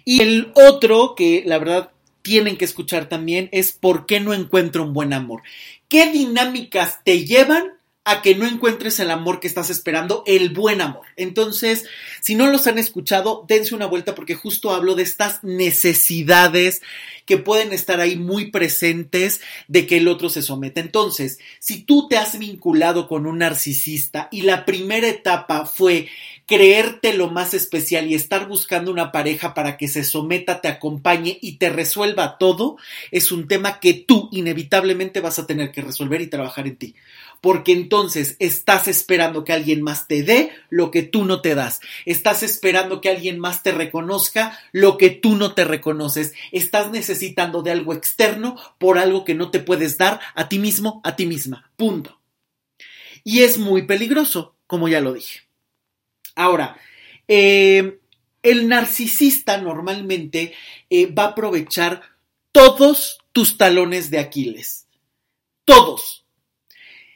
Y el otro, que la verdad tienen que escuchar también, es ¿Por qué no encuentro un buen amor? ¿Qué dinámicas te llevan a que no encuentres el amor que estás esperando, el buen amor. Entonces, si no los han escuchado, dense una vuelta porque justo hablo de estas necesidades que pueden estar ahí muy presentes de que el otro se someta. Entonces, si tú te has vinculado con un narcisista y la primera etapa fue creerte lo más especial y estar buscando una pareja para que se someta, te acompañe y te resuelva todo, es un tema que tú inevitablemente vas a tener que resolver y trabajar en ti. Porque entonces estás esperando que alguien más te dé lo que tú no te das. Estás esperando que alguien más te reconozca lo que tú no te reconoces. Estás necesitando de algo externo por algo que no te puedes dar a ti mismo, a ti misma. Punto. Y es muy peligroso, como ya lo dije. Ahora, eh, el narcisista normalmente eh, va a aprovechar todos tus talones de Aquiles. Todos.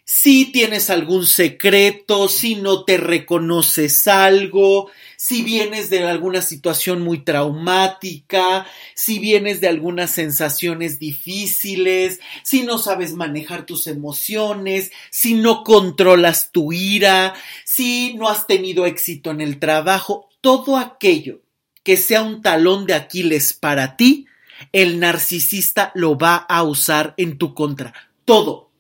Si tienes algún secreto, si no te reconoces algo, si vienes de alguna situación muy traumática, si vienes de algunas sensaciones difíciles, si no sabes manejar tus emociones, si no controlas tu ira, si no has tenido éxito en el trabajo, todo aquello que sea un talón de Aquiles para ti, el narcisista lo va a usar en tu contra. Todo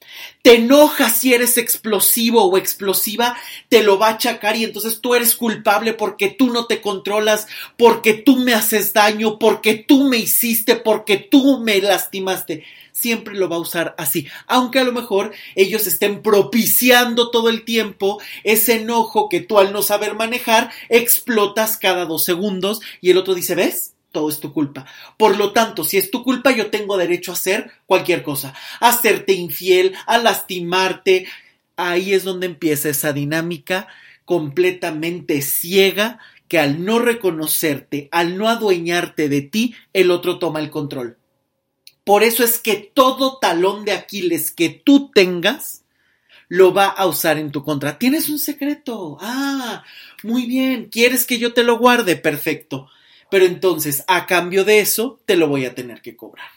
te enojas si eres explosivo o explosiva, te lo va a achacar y entonces tú eres culpable porque tú no te controlas, porque tú me haces daño, porque tú me hiciste, porque tú me lastimaste. Siempre lo va a usar así, aunque a lo mejor ellos estén propiciando todo el tiempo ese enojo que tú al no saber manejar explotas cada dos segundos y el otro dice, ¿ves? Todo es tu culpa. Por lo tanto, si es tu culpa, yo tengo derecho a hacer cualquier cosa, a hacerte infiel, a lastimarte. Ahí es donde empieza esa dinámica completamente ciega que al no reconocerte, al no adueñarte de ti, el otro toma el control. Por eso es que todo talón de Aquiles que tú tengas, lo va a usar en tu contra. Tienes un secreto. Ah, muy bien. ¿Quieres que yo te lo guarde? Perfecto pero entonces a cambio de eso te lo voy a tener que cobrar.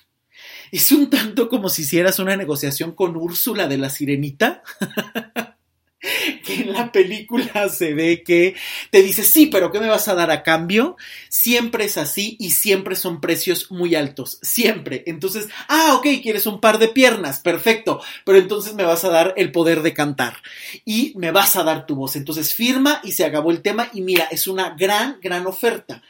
Es un tanto como si hicieras una negociación con Úrsula de la Sirenita. que en la película se ve que te dice, sí, pero ¿qué me vas a dar a cambio? Siempre es así y siempre son precios muy altos, siempre. Entonces, ah, ok, quieres un par de piernas, perfecto, pero entonces me vas a dar el poder de cantar y me vas a dar tu voz. Entonces firma y se acabó el tema y mira, es una gran, gran oferta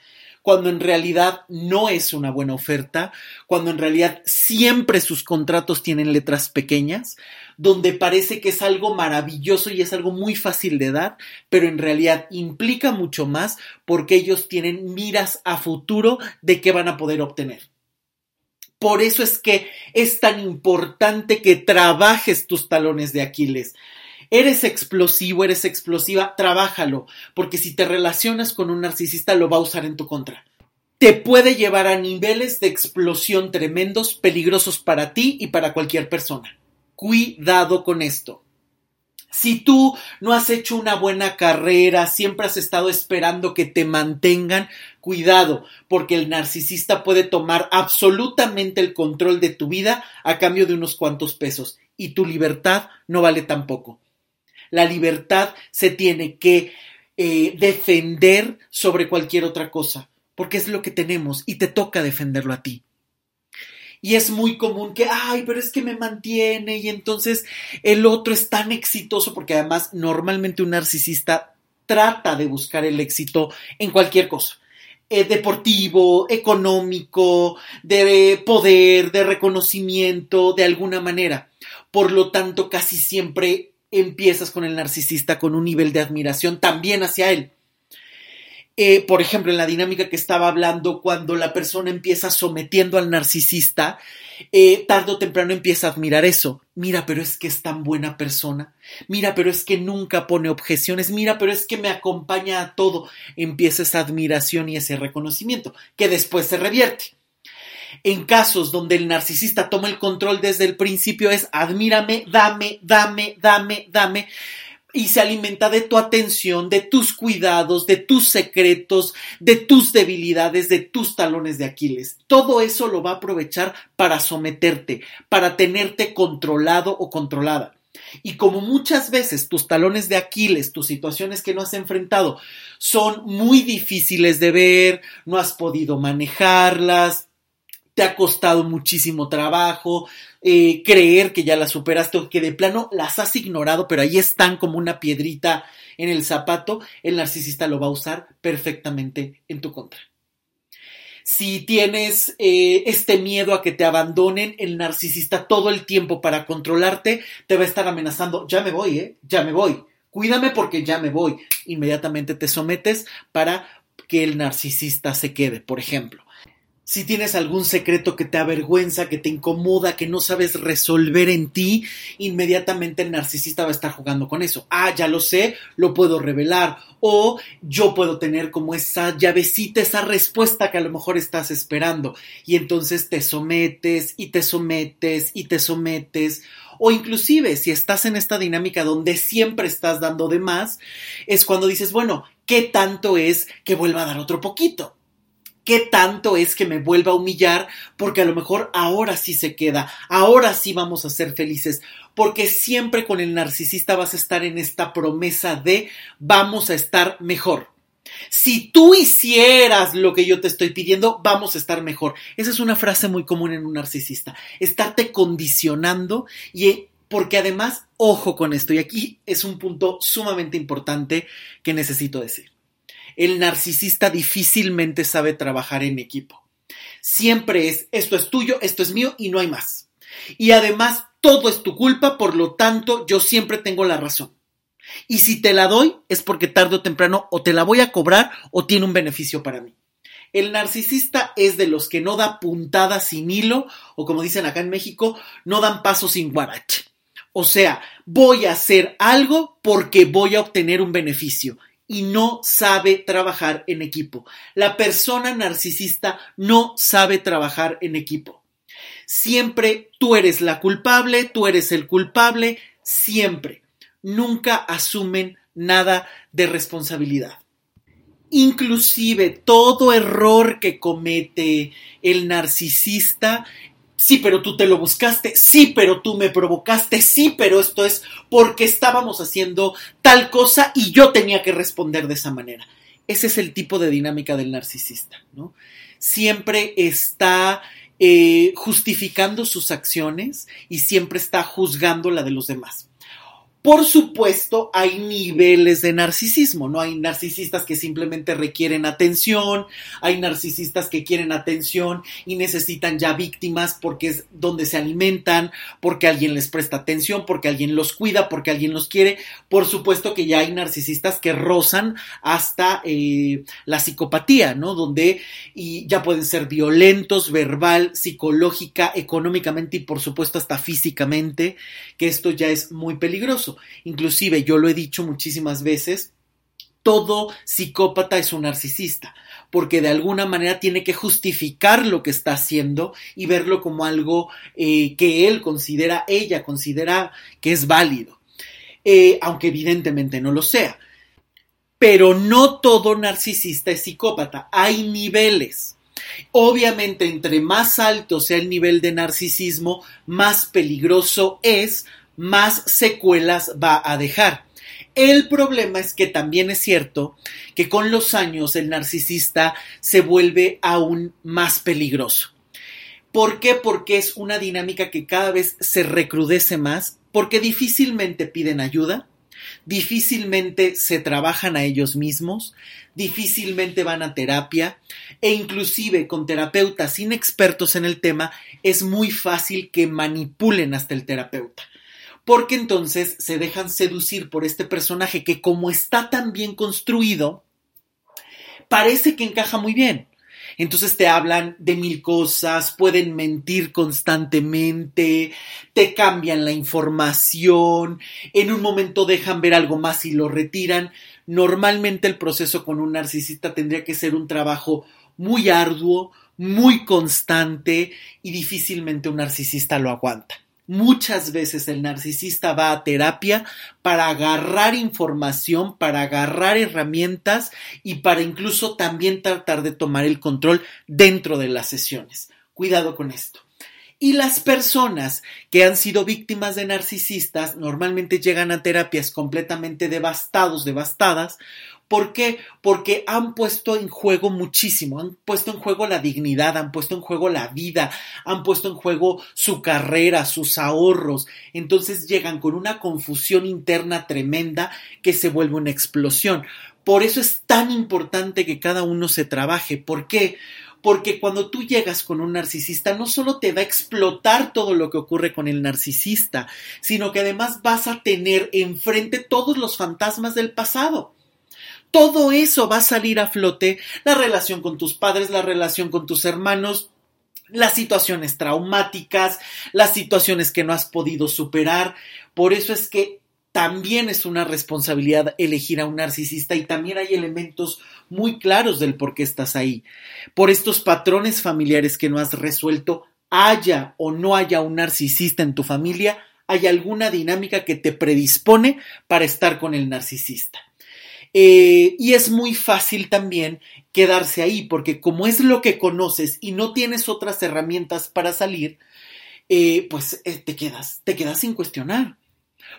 cuando en realidad no es una buena oferta, cuando en realidad siempre sus contratos tienen letras pequeñas, donde parece que es algo maravilloso y es algo muy fácil de dar, pero en realidad implica mucho más porque ellos tienen miras a futuro de qué van a poder obtener. Por eso es que es tan importante que trabajes tus talones de Aquiles. Eres explosivo, eres explosiva, trabájalo, porque si te relacionas con un narcisista lo va a usar en tu contra. Te puede llevar a niveles de explosión tremendos, peligrosos para ti y para cualquier persona. Cuidado con esto. Si tú no has hecho una buena carrera, siempre has estado esperando que te mantengan, cuidado, porque el narcisista puede tomar absolutamente el control de tu vida a cambio de unos cuantos pesos y tu libertad no vale tampoco. La libertad se tiene que eh, defender sobre cualquier otra cosa, porque es lo que tenemos y te toca defenderlo a ti. Y es muy común que, ay, pero es que me mantiene y entonces el otro es tan exitoso, porque además normalmente un narcisista trata de buscar el éxito en cualquier cosa eh, deportivo, económico, de poder, de reconocimiento, de alguna manera. Por lo tanto, casi siempre empiezas con el narcisista con un nivel de admiración también hacia él. Eh, por ejemplo, en la dinámica que estaba hablando, cuando la persona empieza sometiendo al narcisista, eh, tarde o temprano empieza a admirar eso. Mira, pero es que es tan buena persona. Mira, pero es que nunca pone objeciones. Mira, pero es que me acompaña a todo. Empieza esa admiración y ese reconocimiento, que después se revierte. En casos donde el narcisista toma el control desde el principio es admírame, dame, dame, dame, dame y se alimenta de tu atención, de tus cuidados, de tus secretos, de tus debilidades, de tus talones de Aquiles. Todo eso lo va a aprovechar para someterte, para tenerte controlado o controlada. Y como muchas veces tus talones de Aquiles, tus situaciones que no has enfrentado, son muy difíciles de ver, no has podido manejarlas, te ha costado muchísimo trabajo, eh, creer que ya las superaste o que de plano las has ignorado, pero ahí están como una piedrita en el zapato, el narcisista lo va a usar perfectamente en tu contra. Si tienes eh, este miedo a que te abandonen, el narcisista todo el tiempo para controlarte te va a estar amenazando, ya me voy, ¿eh? Ya me voy. Cuídame porque ya me voy. Inmediatamente te sometes para que el narcisista se quede, por ejemplo. Si tienes algún secreto que te avergüenza, que te incomoda, que no sabes resolver en ti, inmediatamente el narcisista va a estar jugando con eso. Ah, ya lo sé, lo puedo revelar. O yo puedo tener como esa llavecita, esa respuesta que a lo mejor estás esperando. Y entonces te sometes y te sometes y te sometes. O inclusive si estás en esta dinámica donde siempre estás dando de más, es cuando dices, bueno, ¿qué tanto es que vuelva a dar otro poquito? Qué tanto es que me vuelva a humillar, porque a lo mejor ahora sí se queda, ahora sí vamos a ser felices, porque siempre con el narcisista vas a estar en esta promesa de vamos a estar mejor. Si tú hicieras lo que yo te estoy pidiendo, vamos a estar mejor. Esa es una frase muy común en un narcisista, estarte condicionando y porque además, ojo con esto, y aquí es un punto sumamente importante que necesito decir el narcisista difícilmente sabe trabajar en equipo. Siempre es, esto es tuyo, esto es mío y no hay más. Y además, todo es tu culpa, por lo tanto, yo siempre tengo la razón. Y si te la doy, es porque tarde o temprano o te la voy a cobrar o tiene un beneficio para mí. El narcisista es de los que no da puntada sin hilo, o como dicen acá en México, no dan paso sin guarache. O sea, voy a hacer algo porque voy a obtener un beneficio y no sabe trabajar en equipo. La persona narcisista no sabe trabajar en equipo. Siempre tú eres la culpable, tú eres el culpable, siempre. Nunca asumen nada de responsabilidad. Inclusive todo error que comete el narcisista Sí, pero tú te lo buscaste. Sí, pero tú me provocaste. Sí, pero esto es porque estábamos haciendo tal cosa y yo tenía que responder de esa manera. Ese es el tipo de dinámica del narcisista, ¿no? Siempre está eh, justificando sus acciones y siempre está juzgando la de los demás. Por supuesto, hay niveles de narcisismo, ¿no? Hay narcisistas que simplemente requieren atención, hay narcisistas que quieren atención y necesitan ya víctimas porque es donde se alimentan, porque alguien les presta atención, porque alguien los cuida, porque alguien los quiere. Por supuesto que ya hay narcisistas que rozan hasta eh, la psicopatía, ¿no? Donde y ya pueden ser violentos, verbal, psicológica, económicamente y por supuesto hasta físicamente, que esto ya es muy peligroso. Inclusive yo lo he dicho muchísimas veces, todo psicópata es un narcisista, porque de alguna manera tiene que justificar lo que está haciendo y verlo como algo eh, que él considera, ella considera que es válido, eh, aunque evidentemente no lo sea. Pero no todo narcisista es psicópata, hay niveles. Obviamente, entre más alto sea el nivel de narcisismo, más peligroso es más secuelas va a dejar. El problema es que también es cierto que con los años el narcisista se vuelve aún más peligroso. ¿Por qué? Porque es una dinámica que cada vez se recrudece más, porque difícilmente piden ayuda, difícilmente se trabajan a ellos mismos, difícilmente van a terapia e inclusive con terapeutas inexpertos en el tema es muy fácil que manipulen hasta el terapeuta. Porque entonces se dejan seducir por este personaje que como está tan bien construido, parece que encaja muy bien. Entonces te hablan de mil cosas, pueden mentir constantemente, te cambian la información, en un momento dejan ver algo más y lo retiran. Normalmente el proceso con un narcisista tendría que ser un trabajo muy arduo, muy constante y difícilmente un narcisista lo aguanta. Muchas veces el narcisista va a terapia para agarrar información, para agarrar herramientas y para incluso también tratar de tomar el control dentro de las sesiones. Cuidado con esto. Y las personas que han sido víctimas de narcisistas normalmente llegan a terapias completamente devastados, devastadas, ¿Por qué? Porque han puesto en juego muchísimo, han puesto en juego la dignidad, han puesto en juego la vida, han puesto en juego su carrera, sus ahorros. Entonces llegan con una confusión interna tremenda que se vuelve una explosión. Por eso es tan importante que cada uno se trabaje. ¿Por qué? Porque cuando tú llegas con un narcisista, no solo te va a explotar todo lo que ocurre con el narcisista, sino que además vas a tener enfrente todos los fantasmas del pasado todo eso va a salir a flote, la relación con tus padres, la relación con tus hermanos, las situaciones traumáticas, las situaciones que no has podido superar. Por eso es que también es una responsabilidad elegir a un narcisista y también hay elementos muy claros del por qué estás ahí. Por estos patrones familiares que no has resuelto, haya o no haya un narcisista en tu familia, hay alguna dinámica que te predispone para estar con el narcisista. Eh, y es muy fácil también quedarse ahí, porque como es lo que conoces y no tienes otras herramientas para salir, eh, pues eh, te quedas, te quedas sin cuestionar.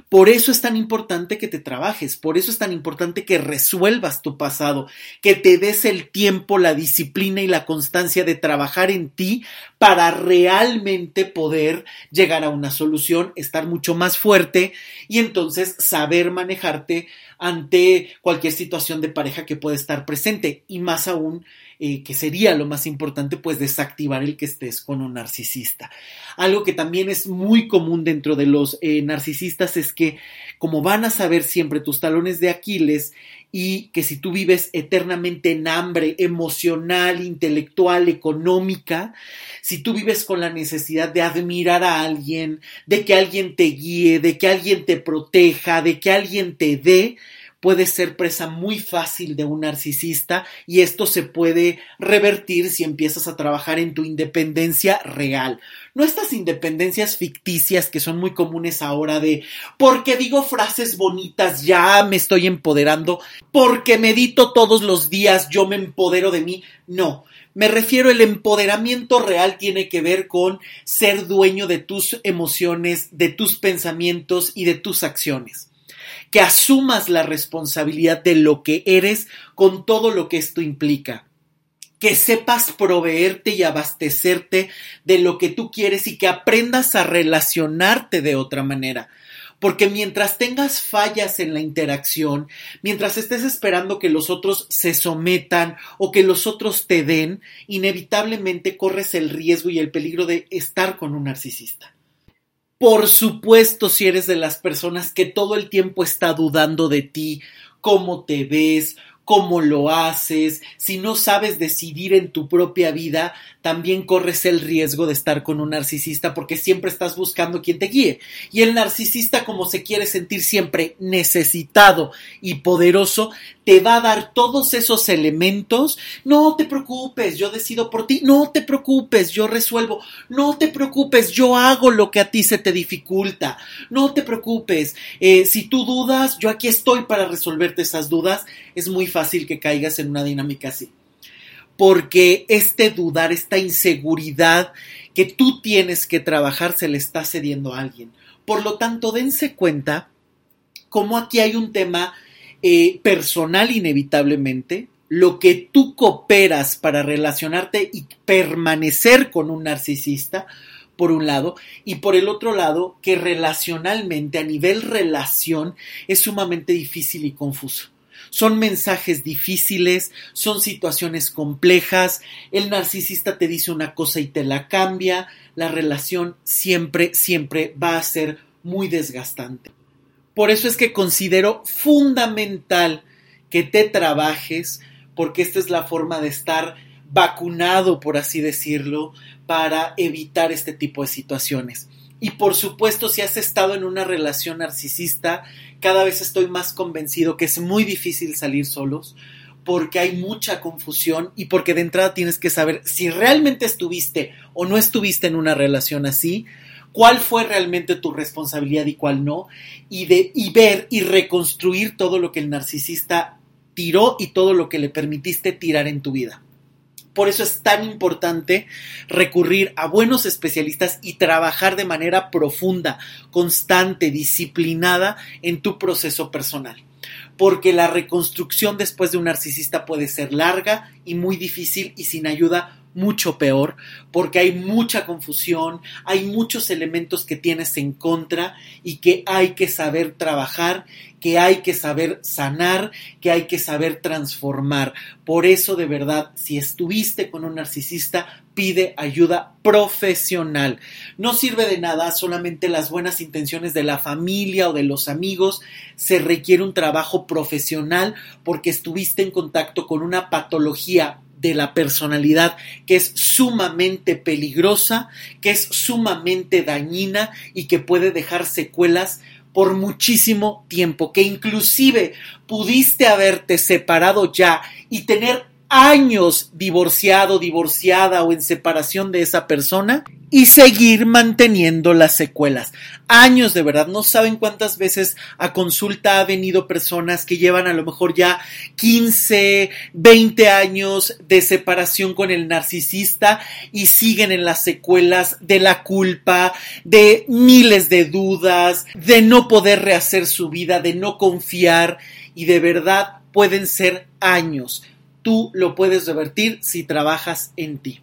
Por eso es tan importante que te trabajes, por eso es tan importante que resuelvas tu pasado, que te des el tiempo, la disciplina y la constancia de trabajar en ti para realmente poder llegar a una solución, estar mucho más fuerte y entonces saber manejarte ante cualquier situación de pareja que pueda estar presente y más aún eh, que sería lo más importante, pues desactivar el que estés con un narcisista. Algo que también es muy común dentro de los eh, narcisistas es que como van a saber siempre tus talones de Aquiles y que si tú vives eternamente en hambre emocional, intelectual, económica, si tú vives con la necesidad de admirar a alguien, de que alguien te guíe, de que alguien te proteja, de que alguien te dé, puedes ser presa muy fácil de un narcisista y esto se puede revertir si empiezas a trabajar en tu independencia real. No estas independencias ficticias que son muy comunes ahora de porque digo frases bonitas ya me estoy empoderando, porque medito todos los días yo me empodero de mí. No, me refiero, el empoderamiento real tiene que ver con ser dueño de tus emociones, de tus pensamientos y de tus acciones que asumas la responsabilidad de lo que eres con todo lo que esto implica. Que sepas proveerte y abastecerte de lo que tú quieres y que aprendas a relacionarte de otra manera. Porque mientras tengas fallas en la interacción, mientras estés esperando que los otros se sometan o que los otros te den, inevitablemente corres el riesgo y el peligro de estar con un narcisista. Por supuesto, si eres de las personas que todo el tiempo está dudando de ti, cómo te ves, cómo lo haces, si no sabes decidir en tu propia vida, también corres el riesgo de estar con un narcisista porque siempre estás buscando quien te guíe. Y el narcisista, como se quiere sentir siempre necesitado y poderoso, te va a dar todos esos elementos. No te preocupes, yo decido por ti. No te preocupes, yo resuelvo. No te preocupes, yo hago lo que a ti se te dificulta. No te preocupes, eh, si tú dudas, yo aquí estoy para resolverte esas dudas. Es muy fácil que caigas en una dinámica así porque este dudar, esta inseguridad que tú tienes que trabajar se le está cediendo a alguien. Por lo tanto, dense cuenta cómo aquí hay un tema eh, personal inevitablemente, lo que tú cooperas para relacionarte y permanecer con un narcisista, por un lado, y por el otro lado, que relacionalmente, a nivel relación, es sumamente difícil y confuso. Son mensajes difíciles, son situaciones complejas, el narcisista te dice una cosa y te la cambia, la relación siempre, siempre va a ser muy desgastante. Por eso es que considero fundamental que te trabajes, porque esta es la forma de estar vacunado, por así decirlo, para evitar este tipo de situaciones. Y por supuesto, si has estado en una relación narcisista, cada vez estoy más convencido que es muy difícil salir solos porque hay mucha confusión y porque de entrada tienes que saber si realmente estuviste o no estuviste en una relación así, cuál fue realmente tu responsabilidad y cuál no, y, de, y ver y reconstruir todo lo que el narcisista tiró y todo lo que le permitiste tirar en tu vida. Por eso es tan importante recurrir a buenos especialistas y trabajar de manera profunda, constante, disciplinada en tu proceso personal. Porque la reconstrucción después de un narcisista puede ser larga y muy difícil y sin ayuda mucho peor, porque hay mucha confusión, hay muchos elementos que tienes en contra y que hay que saber trabajar, que hay que saber sanar, que hay que saber transformar. Por eso, de verdad, si estuviste con un narcisista, pide ayuda profesional. No sirve de nada solamente las buenas intenciones de la familia o de los amigos, se requiere un trabajo profesional porque estuviste en contacto con una patología de la personalidad que es sumamente peligrosa, que es sumamente dañina y que puede dejar secuelas por muchísimo tiempo, que inclusive pudiste haberte separado ya y tener años divorciado, divorciada o en separación de esa persona y seguir manteniendo las secuelas. Años de verdad, no saben cuántas veces a consulta ha venido personas que llevan a lo mejor ya 15, 20 años de separación con el narcisista y siguen en las secuelas de la culpa, de miles de dudas, de no poder rehacer su vida, de no confiar y de verdad pueden ser años. Tú lo puedes revertir si trabajas en ti.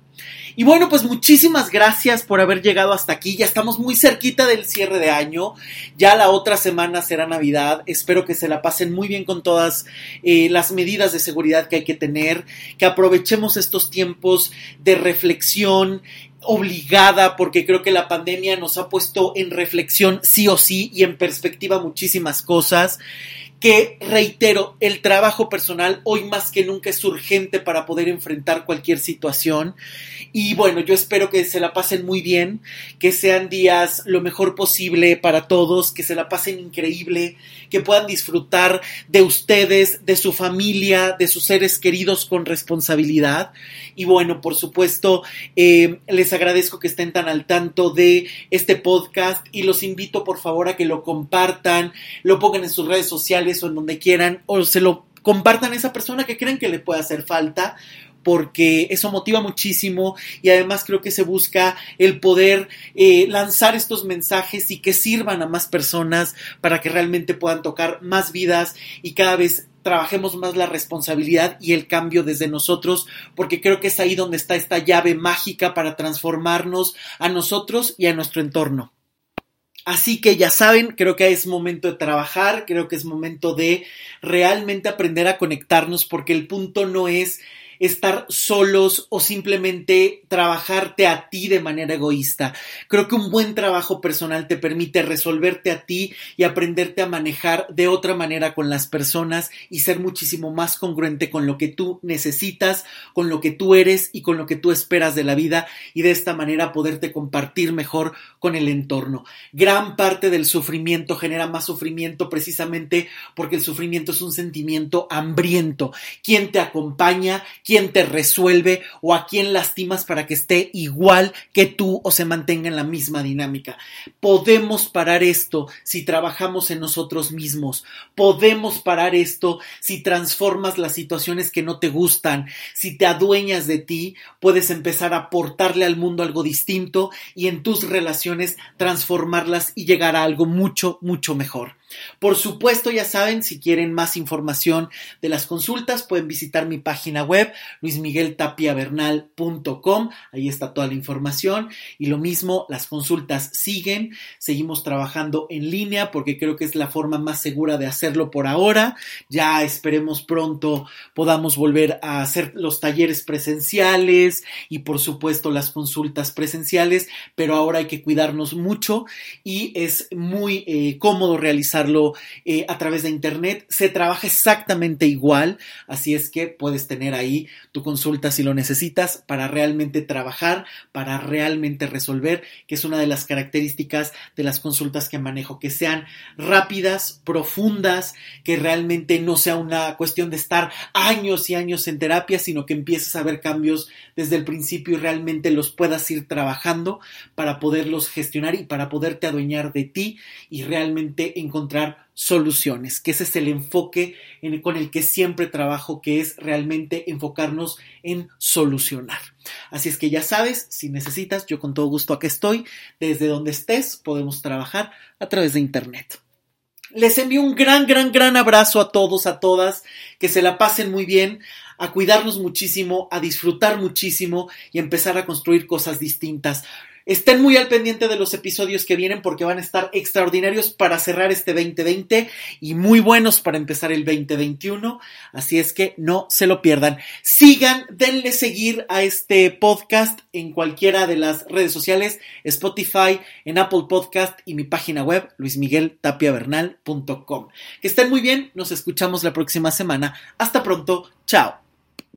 Y bueno, pues muchísimas gracias por haber llegado hasta aquí. Ya estamos muy cerquita del cierre de año. Ya la otra semana será Navidad. Espero que se la pasen muy bien con todas eh, las medidas de seguridad que hay que tener. Que aprovechemos estos tiempos de reflexión obligada porque creo que la pandemia nos ha puesto en reflexión sí o sí y en perspectiva muchísimas cosas que reitero, el trabajo personal hoy más que nunca es urgente para poder enfrentar cualquier situación. Y bueno, yo espero que se la pasen muy bien, que sean días lo mejor posible para todos, que se la pasen increíble, que puedan disfrutar de ustedes, de su familia, de sus seres queridos con responsabilidad. Y bueno, por supuesto, eh, les agradezco que estén tan al tanto de este podcast y los invito por favor a que lo compartan, lo pongan en sus redes sociales o en donde quieran o se lo compartan a esa persona que creen que le puede hacer falta porque eso motiva muchísimo y además creo que se busca el poder eh, lanzar estos mensajes y que sirvan a más personas para que realmente puedan tocar más vidas y cada vez trabajemos más la responsabilidad y el cambio desde nosotros, porque creo que es ahí donde está esta llave mágica para transformarnos a nosotros y a nuestro entorno. Así que ya saben, creo que es momento de trabajar, creo que es momento de realmente aprender a conectarnos porque el punto no es estar solos o simplemente trabajarte a ti de manera egoísta. Creo que un buen trabajo personal te permite resolverte a ti y aprenderte a manejar de otra manera con las personas y ser muchísimo más congruente con lo que tú necesitas, con lo que tú eres y con lo que tú esperas de la vida y de esta manera poderte compartir mejor con el entorno. Gran parte del sufrimiento genera más sufrimiento precisamente porque el sufrimiento es un sentimiento hambriento. ¿Quién te acompaña? Quién te resuelve o a quién lastimas para que esté igual que tú o se mantenga en la misma dinámica. Podemos parar esto si trabajamos en nosotros mismos. Podemos parar esto si transformas las situaciones que no te gustan. Si te adueñas de ti, puedes empezar a aportarle al mundo algo distinto y en tus relaciones transformarlas y llegar a algo mucho, mucho mejor. Por supuesto, ya saben, si quieren más información de las consultas, pueden visitar mi página web, luismigueltapiavernal.com. Ahí está toda la información. Y lo mismo, las consultas siguen. Seguimos trabajando en línea porque creo que es la forma más segura de hacerlo por ahora. Ya esperemos pronto podamos volver a hacer los talleres presenciales y por supuesto las consultas presenciales, pero ahora hay que cuidarnos mucho y es muy eh, cómodo realizar eh, a través de Internet. Se trabaja exactamente igual, así es que puedes tener ahí tu consulta si lo necesitas para realmente trabajar, para realmente resolver, que es una de las características de las consultas que manejo, que sean rápidas, profundas, que realmente no sea una cuestión de estar años y años en terapia, sino que empieces a ver cambios desde el principio y realmente los puedas ir trabajando para poderlos gestionar y para poderte adueñar de ti y realmente encontrar soluciones, que ese es el enfoque con el que siempre trabajo, que es realmente enfocarnos en solucionar. Así es que ya sabes, si necesitas, yo con todo gusto aquí estoy, desde donde estés podemos trabajar a través de Internet. Les envío un gran, gran, gran abrazo a todos, a todas, que se la pasen muy bien, a cuidarnos muchísimo, a disfrutar muchísimo y empezar a construir cosas distintas. Estén muy al pendiente de los episodios que vienen porque van a estar extraordinarios para cerrar este 2020 y muy buenos para empezar el 2021. Así es que no se lo pierdan. Sigan, denle seguir a este podcast en cualquiera de las redes sociales, Spotify, en Apple Podcast y mi página web, luismigueltapiavernal.com. Que estén muy bien, nos escuchamos la próxima semana. Hasta pronto, chao.